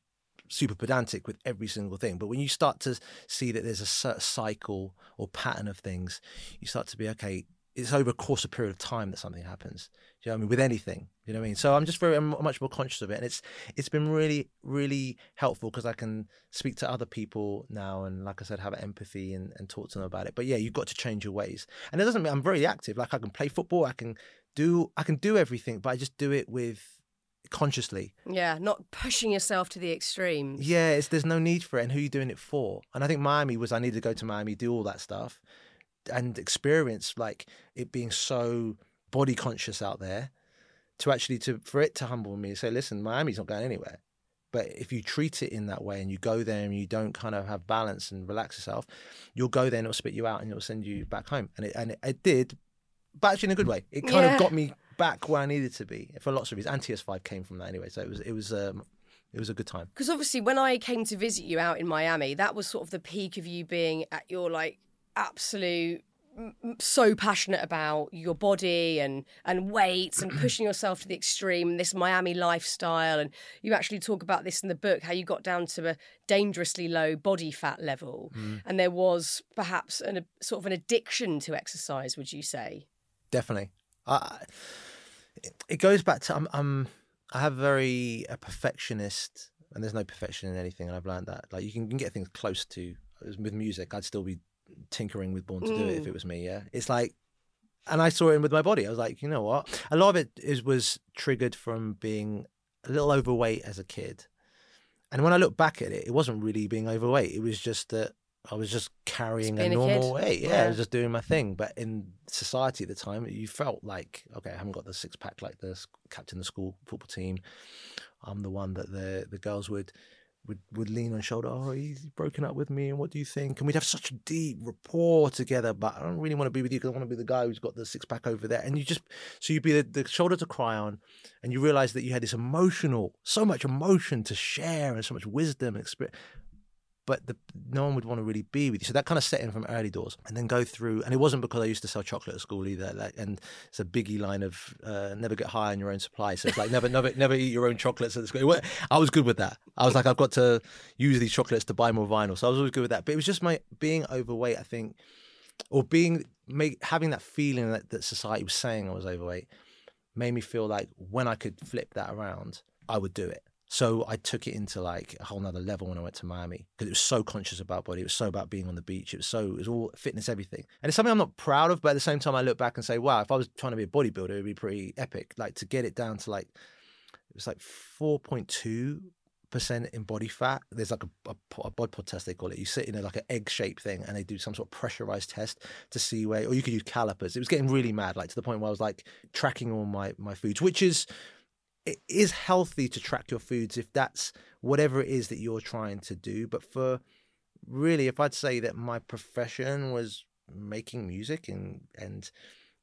super pedantic with every single thing but when you start to see that there's a cycle or pattern of things you start to be okay it's over a course of period of time that something happens. Do you know what I mean? With anything. You know what I mean? So I'm just very I'm much more conscious of it and it's it's been really really helpful because I can speak to other people now and like I said have empathy and, and talk to them about it. But yeah you've got to change your ways. And it doesn't mean I'm very active. Like I can play football I can do I can do everything, but I just do it with consciously. Yeah, not pushing yourself to the extremes. Yeah, it's there's no need for it, and who are you doing it for? And I think Miami was I needed to go to Miami, do all that stuff, and experience like it being so body conscious out there, to actually to for it to humble me and say, listen, Miami's not going anywhere. But if you treat it in that way and you go there and you don't kind of have balance and relax yourself, you'll go there and it'll spit you out and it'll send you back home. And it and it, it did, but actually in a good way. It kind Yeah. of got me back where I needed to be for lots of reasons. And TS5 came from that anyway, so it was it was um, it was a good time. Because obviously, when I came to visit you out in Miami, that was sort of the peak of you being at your like absolute so passionate about your body and and weights and pushing yourself to the extreme this miami lifestyle and you actually talk about this in the book how you got down to a dangerously low body fat level mm. and there was perhaps an, a sort of an addiction to exercise would you say definitely I, it goes back to I'm, I'm i have very a perfectionist and there's no perfection in anything and i've learned that like you can, you can get things close to with music i'd still be tinkering with Born to mm. Do It if mm. it was me. Yeah, it's like, and I saw it in with my body. I was like, you know what? A lot of it is was triggered from being a little overweight as a kid, and when I look back at it, it wasn't really being overweight. It was just that I was just carrying a normal a weight. Yeah, yeah, I was just doing my thing. But in society at the time, you felt like, okay, I haven't got the six pack like the captain of the school football team. I'm the one that the the girls would would would lean on shoulder. Oh, he's broken up with me, and what do you think? And we'd have such a deep rapport together. But I don't really want to be with you because I want to be the guy who's got the six pack over there. And you just so you'd be the, the shoulder to cry on, and you realize that you had this emotional, so much emotion to share, and so much wisdom and experience but the, no one would want to really be with you. So that kind of set in from early doors, and then go through. And it wasn't because I used to sell chocolate at school either. Like, and it's a Biggie line of uh, never get high on your own supply. So it's like never, never, never eat your own chocolates at school. I was good with that. I was like, I've got to use these chocolates to buy more vinyl. So I was always good with that. But it was just my being overweight. I think, or being make, having that feeling that, that society was saying I was overweight, made me feel like when I could flip that around, I would do it. So I took it into like a whole nother level when I went to Miami because it was so conscious about body. It was so about being on the beach. It was so, it was all fitness, everything. And it's something I'm not proud of, but at the same time, I look back and say, wow, if I was trying to be a bodybuilder, it would be pretty epic. Like to get it down to like, it was like 4.2 percent in body fat. There's like a, a, a bod pod test they call it. You sit in a, like an egg shaped thing, and they do some sort of pressurized test to see where, or you could use calipers. It was getting really mad, like to the point where I was like tracking all my my foods, which is it is healthy to track your foods if that's whatever it is that you're trying to do. But for really, if I'd say that my profession was making music and and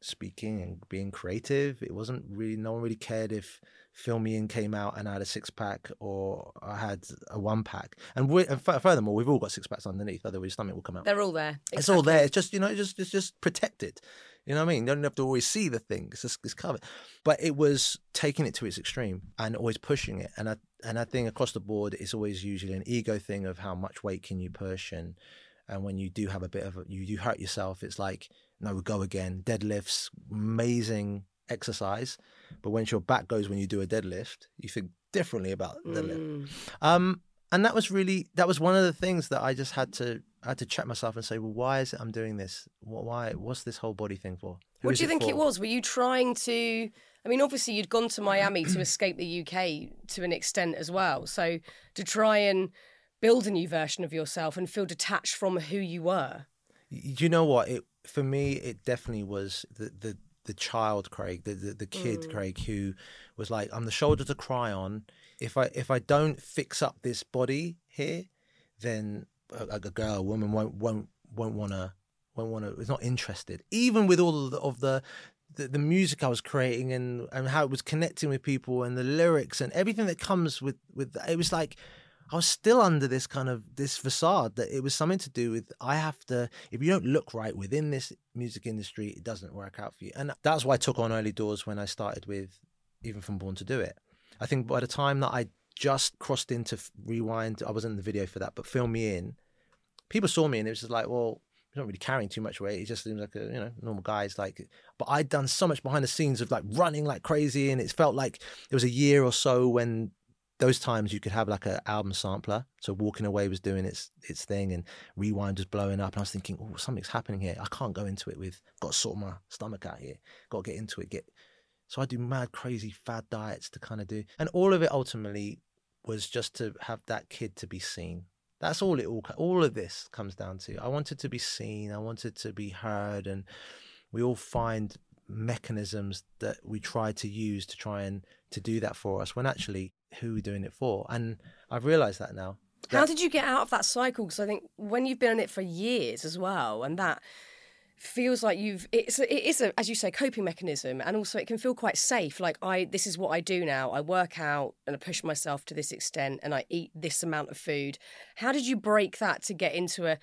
speaking and being creative, it wasn't really no one really cared if In came out and I had a six pack or I had a one pack. And, we, and furthermore, we've all got six packs underneath, otherwise stomach will come out. They're all there. Exactly. It's all there. It's just you know, it's just it's just protected. You know what I mean? You don't have to always see the thing. It's just it's covered. But it was taking it to its extreme and always pushing it. And I and I think across the board, it's always usually an ego thing of how much weight can you push and and when you do have a bit of a, you you hurt yourself, it's like no, go again. Deadlifts, amazing exercise, but once your back goes when you do a deadlift, you think differently about deadlift. Mm. Um, and that was really that was one of the things that I just had to I had to check myself and say, well, why is it I'm doing this? Why? What's this whole body thing for? Who what do you think it, it was? Were you trying to? I mean, obviously, you'd gone to Miami to escape the UK to an extent as well. So to try and build a new version of yourself and feel detached from who you were. You know what? It for me, it definitely was the the the child Craig, the the, the kid mm. Craig, who was like, I'm the shoulder to cry on. If I if I don't fix up this body here, then a, a girl, a woman won't won't won't want to won't want to is not interested. Even with all of the, of the the, the, music I was creating and, and how it was connecting with people and the lyrics and everything that comes with with it was like I was still under this kind of this facade that it was something to do with I have to if you don't look right within this music industry it doesn't work out for you and that's why I took on early doors when I started with even from born to do it I think by the time that I just crossed into rewind I wasn't in the video for that but Fill Me In people saw me and it was just like well he's not really carrying too much weight he just seems like a you know normal guy it's like but I'd done so much behind the scenes of like running like crazy and it felt like it was a year or so when those times you could have like an album sampler. So Walking Away was doing its its thing and Rewind was blowing up. And I was thinking, oh, something's happening here. I can't go into it with got to sort my stomach out here. Got to get into it. Get so I do mad, crazy, fad diets to kind of do, and all of it ultimately was just to have that kid to be seen. That's all it all. All of this comes down to. I wanted to be seen. I wanted to be heard, and we all find mechanisms that we try to use to try and to do that for us when actually who are we're doing it for. And I've realised that now. How did you get out of that cycle? Because I think when you've been in it for years as well, and that feels like you've it's it is a as you say coping mechanism and also it can feel quite safe like i this is what i do now i work out and i push myself to this extent and i eat this amount of food how did you break that to get into a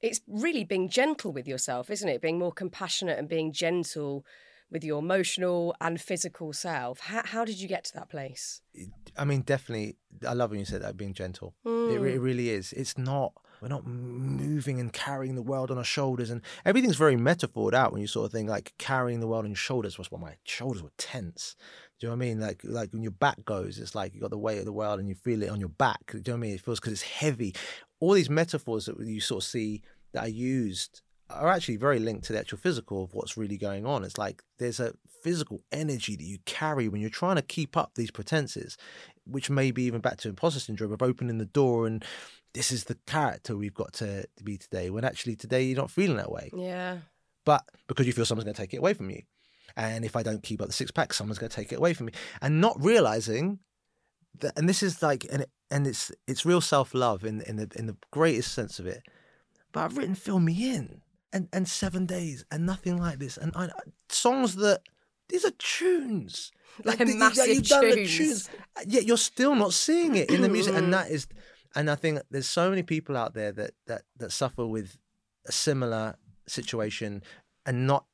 it's really being gentle with yourself, isn't it? Being more compassionate and being gentle with your emotional and physical self. How, how did you get to that place? I mean, definitely. I love when you said that being gentle. Mm. It, it really is. It's not. We're not moving and carrying the world on our shoulders, and everything's very metaphored out when you sort of think like carrying the world on your shoulders. Was what my shoulders were tense. Do you know what I mean? Like like when your back goes, it's like you got the weight of the world and you feel it on your back. Do you know what I mean? It feels because it's heavy. All these metaphors that you sort of see that are used are actually very linked to the actual physical of what's really going on. It's like there's a physical energy that you carry when you're trying to keep up these pretenses, which may be even back to imposter syndrome of opening the door and this is the character we've got to, to be today. When actually today you're not feeling that way. Yeah. But because you feel someone's going to take it away from you. And if I don't keep up the six pack, someone's going to take it away from me. And not realizing that, and this is like, and, and it's it's real self love in in the in the greatest sense of it. But I've written "Fill Me In" and and Seven Days and nothing like this, and I, songs that these are tunes. Like the, massive you've done the tunes, yet you're still not seeing it in the music, and mm. that is, and I think there's so many people out there that that that suffer with a similar situation and not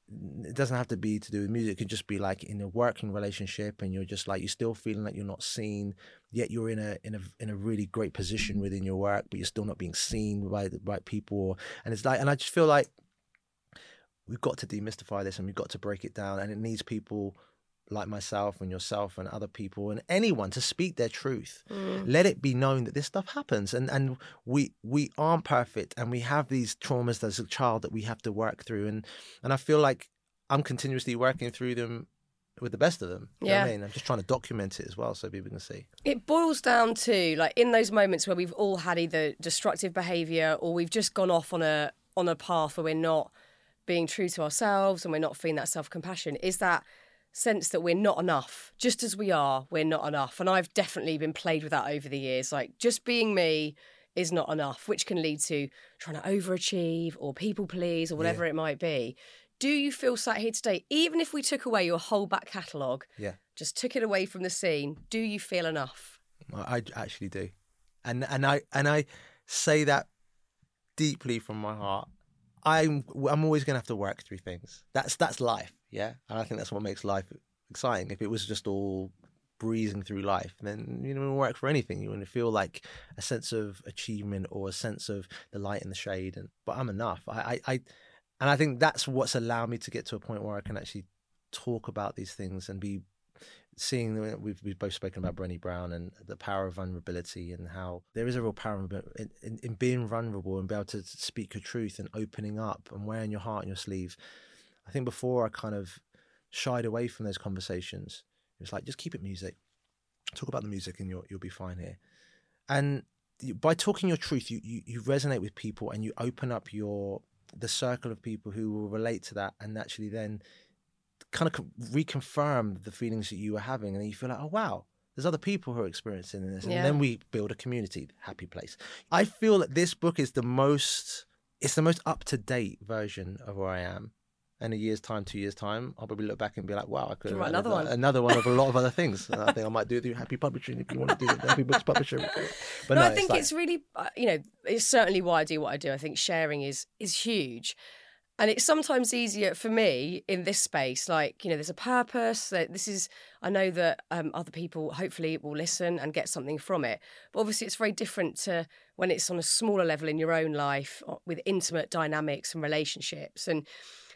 it doesn't have to be to do with music. It could just be like in a working relationship and you're just like you're still feeling like you're not seen yet you're in a in a in a really great position within your work but you're still not being seen by the right people and it's like and i just feel like we've got to demystify this and we've got to break it down and it needs people like myself and yourself and other people and anyone to speak their truth. Mm. Let it be known that this stuff happens and and we we aren't perfect and we have these traumas as a child that we have to work through and and I feel like I'm continuously working through them with the best of them. yeah. I mean? I'm just trying to document it as well so people can see. It boils down to like in those moments where we've all had either destructive behavior or we've just gone off on a on a path where we're not being true to ourselves and we're not feeling that self-compassion is that sense that we're not enough. Just as we are, we're not enough. And I've definitely been played with that over the years. Like just being me is not enough, which can lead to trying to overachieve or people please or whatever yeah. it might be. Do you feel sat here today, even if we took away your whole back catalogue, yeah, just took it away from the scene, do you feel enough? I actually do. And and I and I say that deeply from my heart. I'm I'm always going to have to work through things. That's that's life, yeah. And I think that's what makes life exciting. If it was just all breezing through life, then you don't work for anything. You want to feel like a sense of achievement or a sense of the light and the shade. And but I'm enough. I I, I and I think that's what's allowed me to get to a point where I can actually talk about these things and be seeing we've, we've both spoken about Brené Brown and the power of vulnerability and how there is a real power in, in, in, being vulnerable and be able to speak your truth and opening up and wearing your heart on your sleeve. I think before I kind of shied away from those conversations. It was like just keep it music, talk about the music, and you'll you'll be fine here. And by talking your truth, you, you you resonate with people and you open up your the circle of people who will relate to that and actually then kind of reconfirm the feelings that you were having, and then you feel like, oh wow, there's other people who are experiencing this, and yeah. then we build a community, happy place. I feel that this book is the most, it's the most up to date version of where I am. In a year's time, two years' time, I'll probably look back and be like, "Wow, I could write another one, another one of a lot of other things." And I think I might do through Happy Publishing if you want to do it, Happy Books Publishing. But no, no I think it's, like... it's really, uh, you know, it's certainly why I do what I do. I think sharing is is huge, and it's sometimes easier for me in this space like you know there's a purpose that this is i know that um, other people hopefully will listen and get something from it but obviously it's very different to when it's on a smaller level in your own life uh, with intimate dynamics and relationships and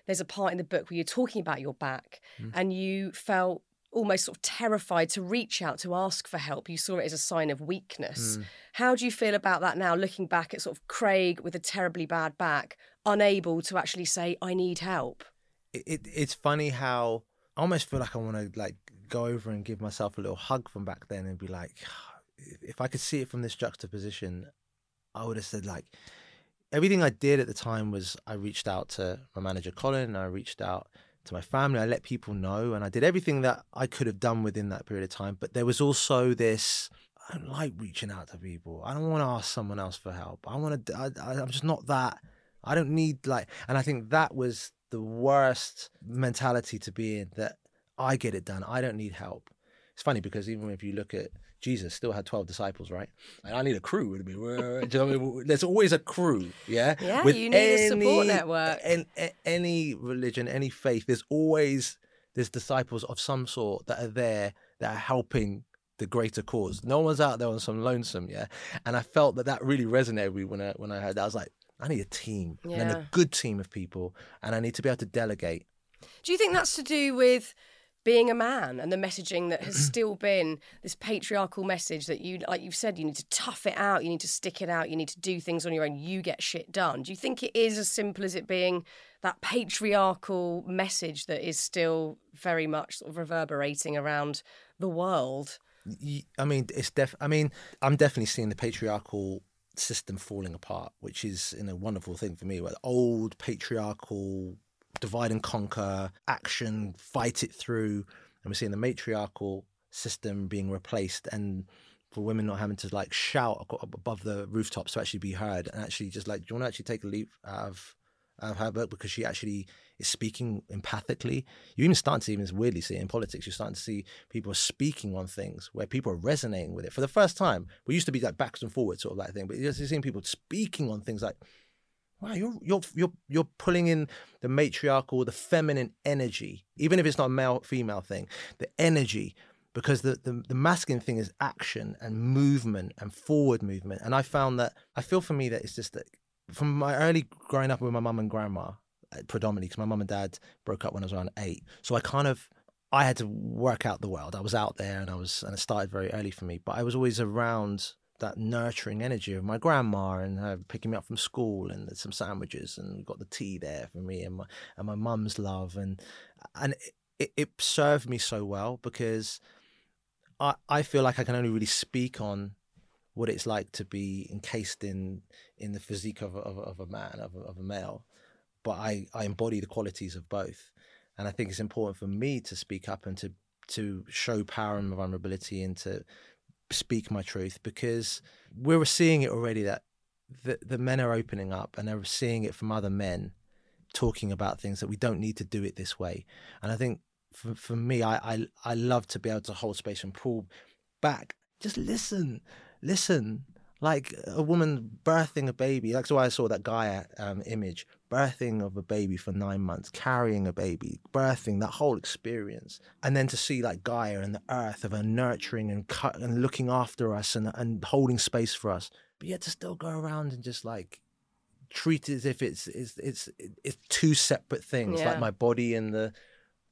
there's a part in the book where you're talking about your back mm. and you felt almost sort of terrified to reach out to ask for help. You saw it as a sign of weakness. Mm. How do you feel about that now, looking back at sort of Craig with a terribly bad back, unable to actually say, I need help? It, it, it's funny how I almost feel like I want to like go over and give myself a little hug from back then and be like, if I could see it from this juxtaposition, I would have said like, everything I did at the time was I reached out to my manager Colin, I reached out to my family. I let people know, and I did everything that I could have done within that period of time. But there was also this. I don't like reaching out to people. I don't want to ask someone else for help. I want to. I, I'm just not that. I don't need like. And I think that was the worst mentality to be in. That I get it done. I don't need help. it's funny because even if you look at Jesus, still had twelve disciples, right? And I need a crew with me. Do you know? There's always a crew, yeah. Yeah, you need a support network. In, any religion, any faith, there's always there's disciples of some sort that are there that are helping the greater cause. No one's out there on some lonesome, yeah. And I felt that that really resonated with me when I when I heard that. I was like, I need a team Yeah. and a good team of people, and I need to be able to delegate. Do you think that's to do with being a man and the messaging that has still been this patriarchal message that you, like you've said, you need to tough it out, you need to stick it out, you need to do things on your own, you get shit done? Do you think it is as simple as it being that patriarchal message that is still very much sort of reverberating around the world? i mean, it's def. I mean, I'm definitely seeing the patriarchal system falling apart, which is you know, a wonderful thing for me. Where the old patriarchal divide and conquer, action, fight it through, and we're seeing the matriarchal system being replaced, and for women not having to like shout above the rooftops to actually be heard, and actually just like, do you want to actually take a leap out of out of her book because she actually is speaking empathically. You even start to even weirdly see in politics. You're starting to see people speaking on things where people are resonating with it for the first time. We used to be like backwards and forwards sort of like thing, but you're seeing people speaking on things like, wow, you're you're you're you're pulling in the matriarchal, the feminine energy, even if it's not a male female thing, the energy. Because the, the, the masculine thing is action and movement and forward movement. And I found that I feel for me that it's just that from my early growing up with my mum and grandma, uh, predominantly because my mum and dad broke up when I was around eight. So I kind of I had to work out the world. I was out there and I was and it started very early for me. But I was always around that nurturing energy of my grandma and her picking me up from school and some sandwiches and got the tea there for me and my and my mum's love. And and it, it served me so well because I I feel like I can only really speak on what it's like to be encased in in the physique of a, of a, of a man of a, of a male. But I, I embody the qualities of both. And i think it's important for me to speak up and to to show power and vulnerability and to speak my truth because we're seeing it already that the, the men are opening up and they're seeing it from other men talking about things that we don't need to do it this way. And i think for, for me I, I i love to be able to hold space and pull back. Just listen listen. Like a woman birthing a baby. That's why i saw that Gaia um, image birthing of a baby for nine months carrying a baby birthing that whole experience. And then to see like Gaia and the earth of her nurturing and cut and looking after us and, and holding space for us. But yet to still go around and just like treat it as if it's it's it's, it's two separate things. Yeah. like my body and the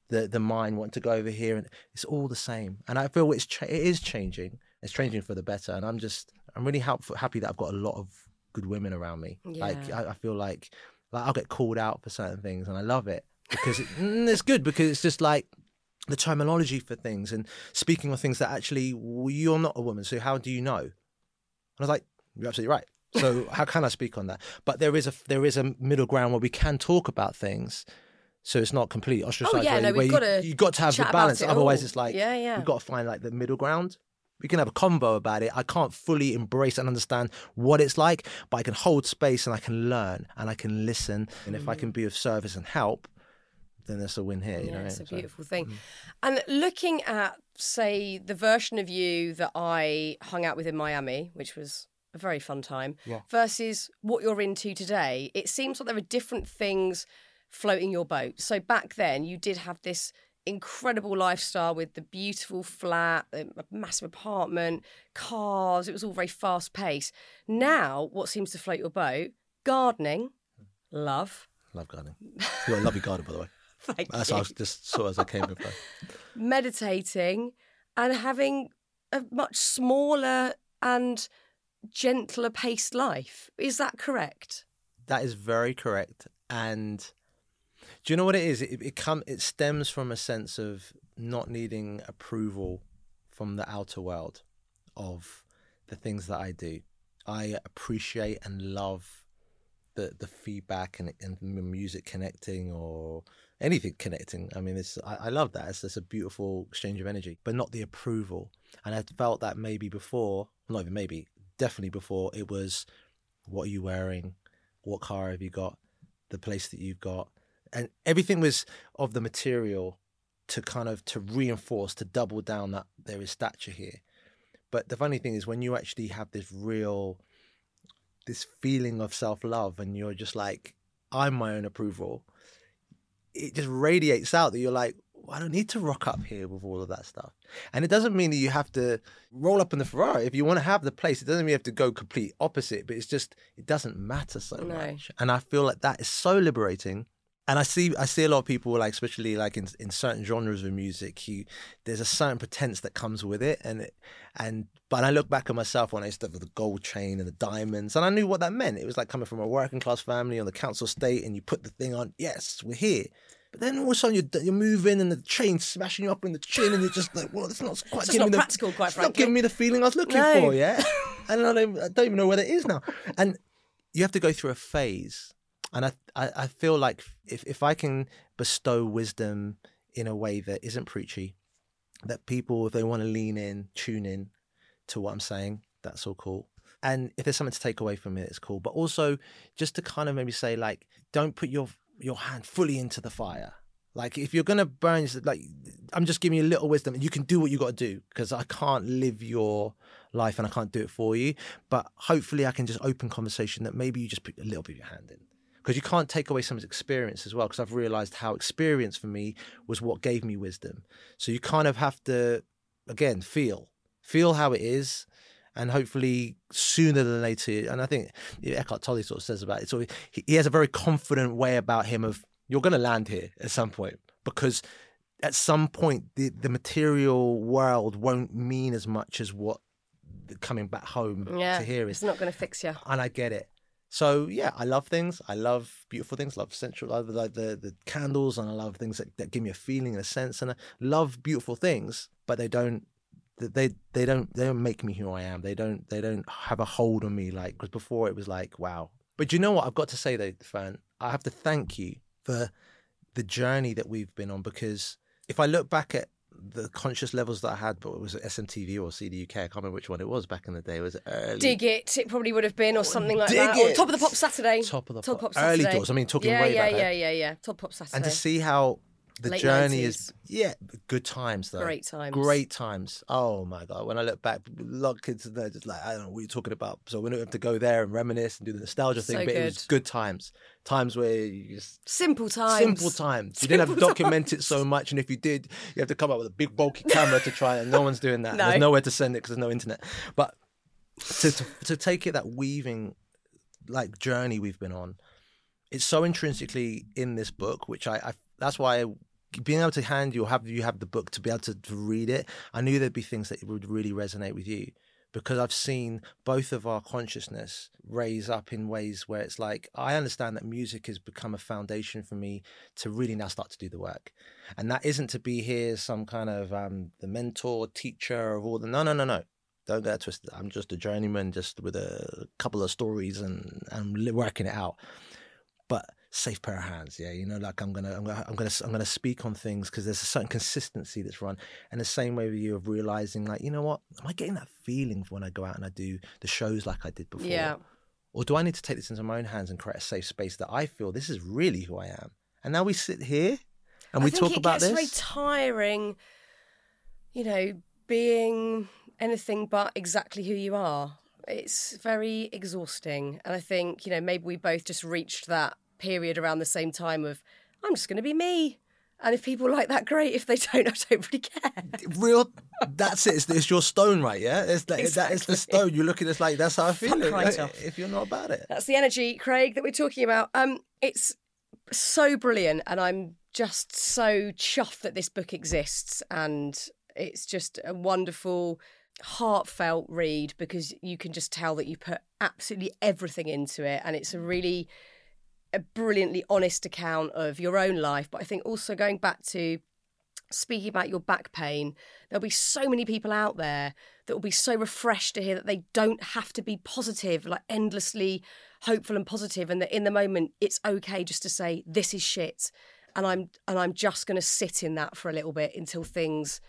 the the mind want to go over here and it's all the same. And i feel it's cha- it is changing. It's changing for the better. And i'm just i'm really helpful, happy that i've got a lot of good women around me. Like I, I feel like like i'll get called out for certain things and i love it because it, mm, it's good because it's just like the terminology for things and speaking of things that actually well, you're not a woman so how do you know and i was like you're absolutely right so how can i speak on that but there is a there is a middle ground where we can talk about things so it's not completely ostracized. Oh, yeah, where, no, where we've you, gotta you got to have the balance. it Otherwise, all. it's like Yeah, yeah. we've got to find like the middle ground. We can have a convo about it. I can't fully embrace and understand what it's like, but I can hold space and I can learn and I can listen. And if I can mm-hmm. be of service and help, then there's a win here. You yeah, know, it's a So- beautiful thing. Mm-hmm. And looking at, say, the version of you that I hung out with in Miami, which was a very fun time, Yeah. versus what you're into today, it seems like there are different things floating your boat. So back then, you did have this incredible lifestyle with the beautiful flat, a massive apartment, cars. It was all very fast paced. Now, what seems to float your boat? Gardening, love. Love gardening. You got a lovely garden, by the way. Thank That's you. I was just saw as I came in. meditating and having a much smaller and gentler paced life. Is that correct? That is very correct. And do you know what it is? It, it come it stems from a sense of not needing approval from the outer world of the things that I do. I appreciate and love the the feedback and and music connecting or anything connecting. I mean, it's I, I love that. It's just a beautiful exchange of energy, but not the approval. And I felt that maybe before, not even maybe, definitely before, it was what are you wearing, what car have you got, the place that you've got, and everything was of the material to kind of to reinforce to double down that there is stature here but the funny thing is when you actually have this real this feeling of self-love and you're just like i'm my own approval it just radiates out that you're like I don't need to rock up here with all of that stuff. And it doesn't mean that you have to roll up in the Ferrari. If you want to have the place, it doesn't mean you have to go complete opposite, but it's just, it doesn't matter so No. much. And I feel like that is so liberating. And I see, I see a lot of people like, especially like in, in certain genres of music, you, there's a certain pretense that comes with it. And, it, and, but I look back at myself when I used to have the gold chain and the diamonds, and I knew what that meant. It was like coming from a working class family on the council estate, and you put the thing on, yes, we're here. But then all of a sudden you're, you're moving and the chain smashing you up in the chin, and you're just like, well, it's not quite It's giving not me the, practical, quite it's not giving me the feeling I was looking No. for, yeah. and I don't, I don't even know where it is now. And you have to go through a phase, and I, I, I feel like if if I can bestow wisdom in a way that isn't preachy, that people if they want to lean in, tune in to what I'm saying, that's all cool. And if there's something to take away from it, it's cool. But also just to kind of maybe say like, don't put your your hand fully into the fire. Like if you're gonna burn, like I'm just giving you a little wisdom. You can do what you got to do because I can't live your life and I can't do it for you. But hopefully, I can just open conversation that maybe you just put a little bit of your hand in because you can't take away someone's experience as well. Because I've realised how experience for me was what gave me wisdom. So you kind of have to again feel feel how it is. And hopefully sooner than later, and I think Eckhart Tolle sort of says about it. So he, he has a very confident way about him of you're going to land here at some point because at some point the, the material world won't mean as much as what coming back home Yeah, to here is. it's not going to fix you. and I get it. So yeah, I love things. I love beautiful things. Love central, I love the the candles, and I love things that, that give me a feeling and a sense. And I love beautiful things, but they don't. They they don't they don't make me who I am. They don't they don't have a hold on me like because before it was like wow. But you know what? I've got to say though, Fearne, I have to thank you for the journey that we've been on because if I look back at the conscious levels that I had, but it was SMTV or CDUK, I can't remember which one it was back in the day. It was early Dig it, it probably would have been, or oh, something like Dig that. Or Top of the Pop Saturday. Top of the Top Pop- Pop early doors, I mean, talking yeah, way yeah, back yeah, then. yeah, yeah. Top Pop Saturday. and to see how the Late journey 90s. is yeah good times though Great times. great times oh my god when i look back a lot of kids they're just like i don't know what you're talking about so we don't have to go there and reminisce and do the nostalgia thing So but it was good. good times times where you just Simple times. simple times you didn't have to Simple document it so much and if you did you have to come up with a big bulky camera to try and no one's doing that No. there's nowhere to send it because there's no internet but to, to to take it that weaving like journey we've been on it's so intrinsically in this book which i, I that's why being able to hand you have you have the book to be able to, to read it i knew there'd be things that would really resonate with you because i've seen both of our consciousness raise up in ways where it's like i understand that music has become a foundation for me to really now start to do the work and that isn't to be here some kind of um the mentor teacher of all the no no no no don't get twisted. I'm just a journeyman, just with a couple of stories and I'm working it out. But safe pair of hands, yeah. You know, like I'm gonna, I'm gonna, I'm gonna, I'm gonna speak on things because there's a certain consistency that's run. And the same way with you of realizing, like, you know what, am I getting that feeling when I go out and I do the shows like I did before? Yeah. Or do I need to take this into my own hands and create a safe space that I feel this is really who I am? And now we sit here and I we think talk it about gets this. very tiring, you know, being anything but exactly who you are. It's very exhausting. And I think, you know, maybe we both just reached that period around the same time of, I'm just going to be me. And if people like that, great. If they don't, I don't really care. real that's it it's, it's your stone right yeah it's that, that is the stone you look at it like that's how i feel right off. if you're not about it That's the energy, Craig, that we're talking about. Um, it's so brilliant, and I'm just so chuffed that this book exists, and it's just a wonderful, heartfelt read because you can just tell that you put absolutely everything into it, and it's a really a brilliantly honest account of your own life. But I think also going back to speaking about your back pain, there'll be so many people out there that will be so refreshed to hear that they don't have to be positive, like endlessly hopeful and positive, and that in the moment it's okay just to say this is shit, and I'm and I'm just going to sit in that for a little bit until things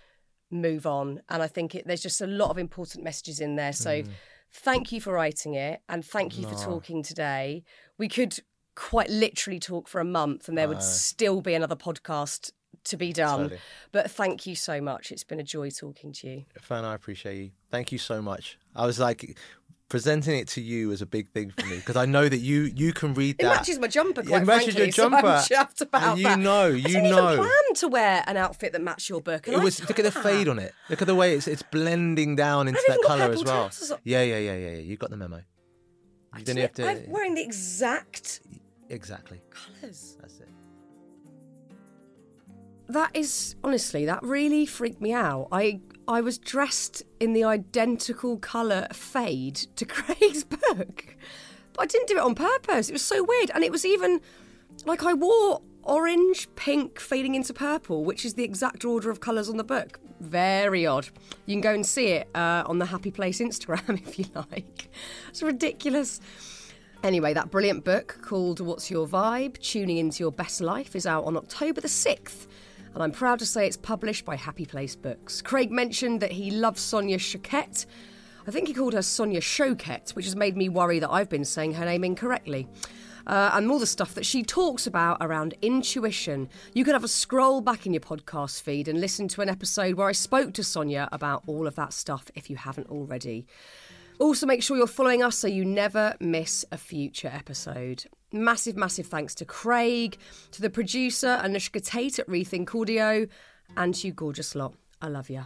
move on. And I think it, there's just a lot of important messages in there. So mm. thank you for writing it, and thank you for talking today. We could quite literally talk for a month, and there would still be another podcast to be done. Totally. But thank you so much. It's been a joy talking to you. Fearne, I appreciate you. Thank you so much. I was like, presenting it to you is a big thing for me because I know that you you can read that. It matches my jumper, It quite matches frankly. your so jumper. I'm chuffed about And you that. know, I you didn't know. even plan to wear an outfit that matched your book. It I was look at the fade on it. Look at the way it's it's blending down into that color as well. Yeah, yeah, yeah, yeah, yeah. You got the memo. I You didn't have to. I'm wearing the exact Exactly. colours. That's it. That is honestly, that really freaked me out. I I was dressed in the identical colour fade to Craig's book. But I didn't do it on purpose. It was so weird. And it was even like I wore orange, pink fading into purple, which is the exact order of colours on the book. Very odd. You can go and see it uh, on the Happy Place Instagram if you like. It's ridiculous. Anyway, that brilliant book called What's Your Vibe? Tuning into Your Best Life is out on October the 6th. And I'm proud to say it's published by Happy Place Books. Craig mentioned that he loves Sonia Choquette. I think he called her Sonia Choquette, which has made me worry that I've been saying her name incorrectly. Uh, and all the stuff that she talks about around intuition. You could have a scroll back in your podcast feed and listen to an episode where I spoke to Sonia about all of that stuff if you haven't already. Also, make sure you're following us so you never miss a future episode. Massive, massive thanks to Craig, to the producer Anushka Tate at Rethink Audio, and to you gorgeous lot. I love you.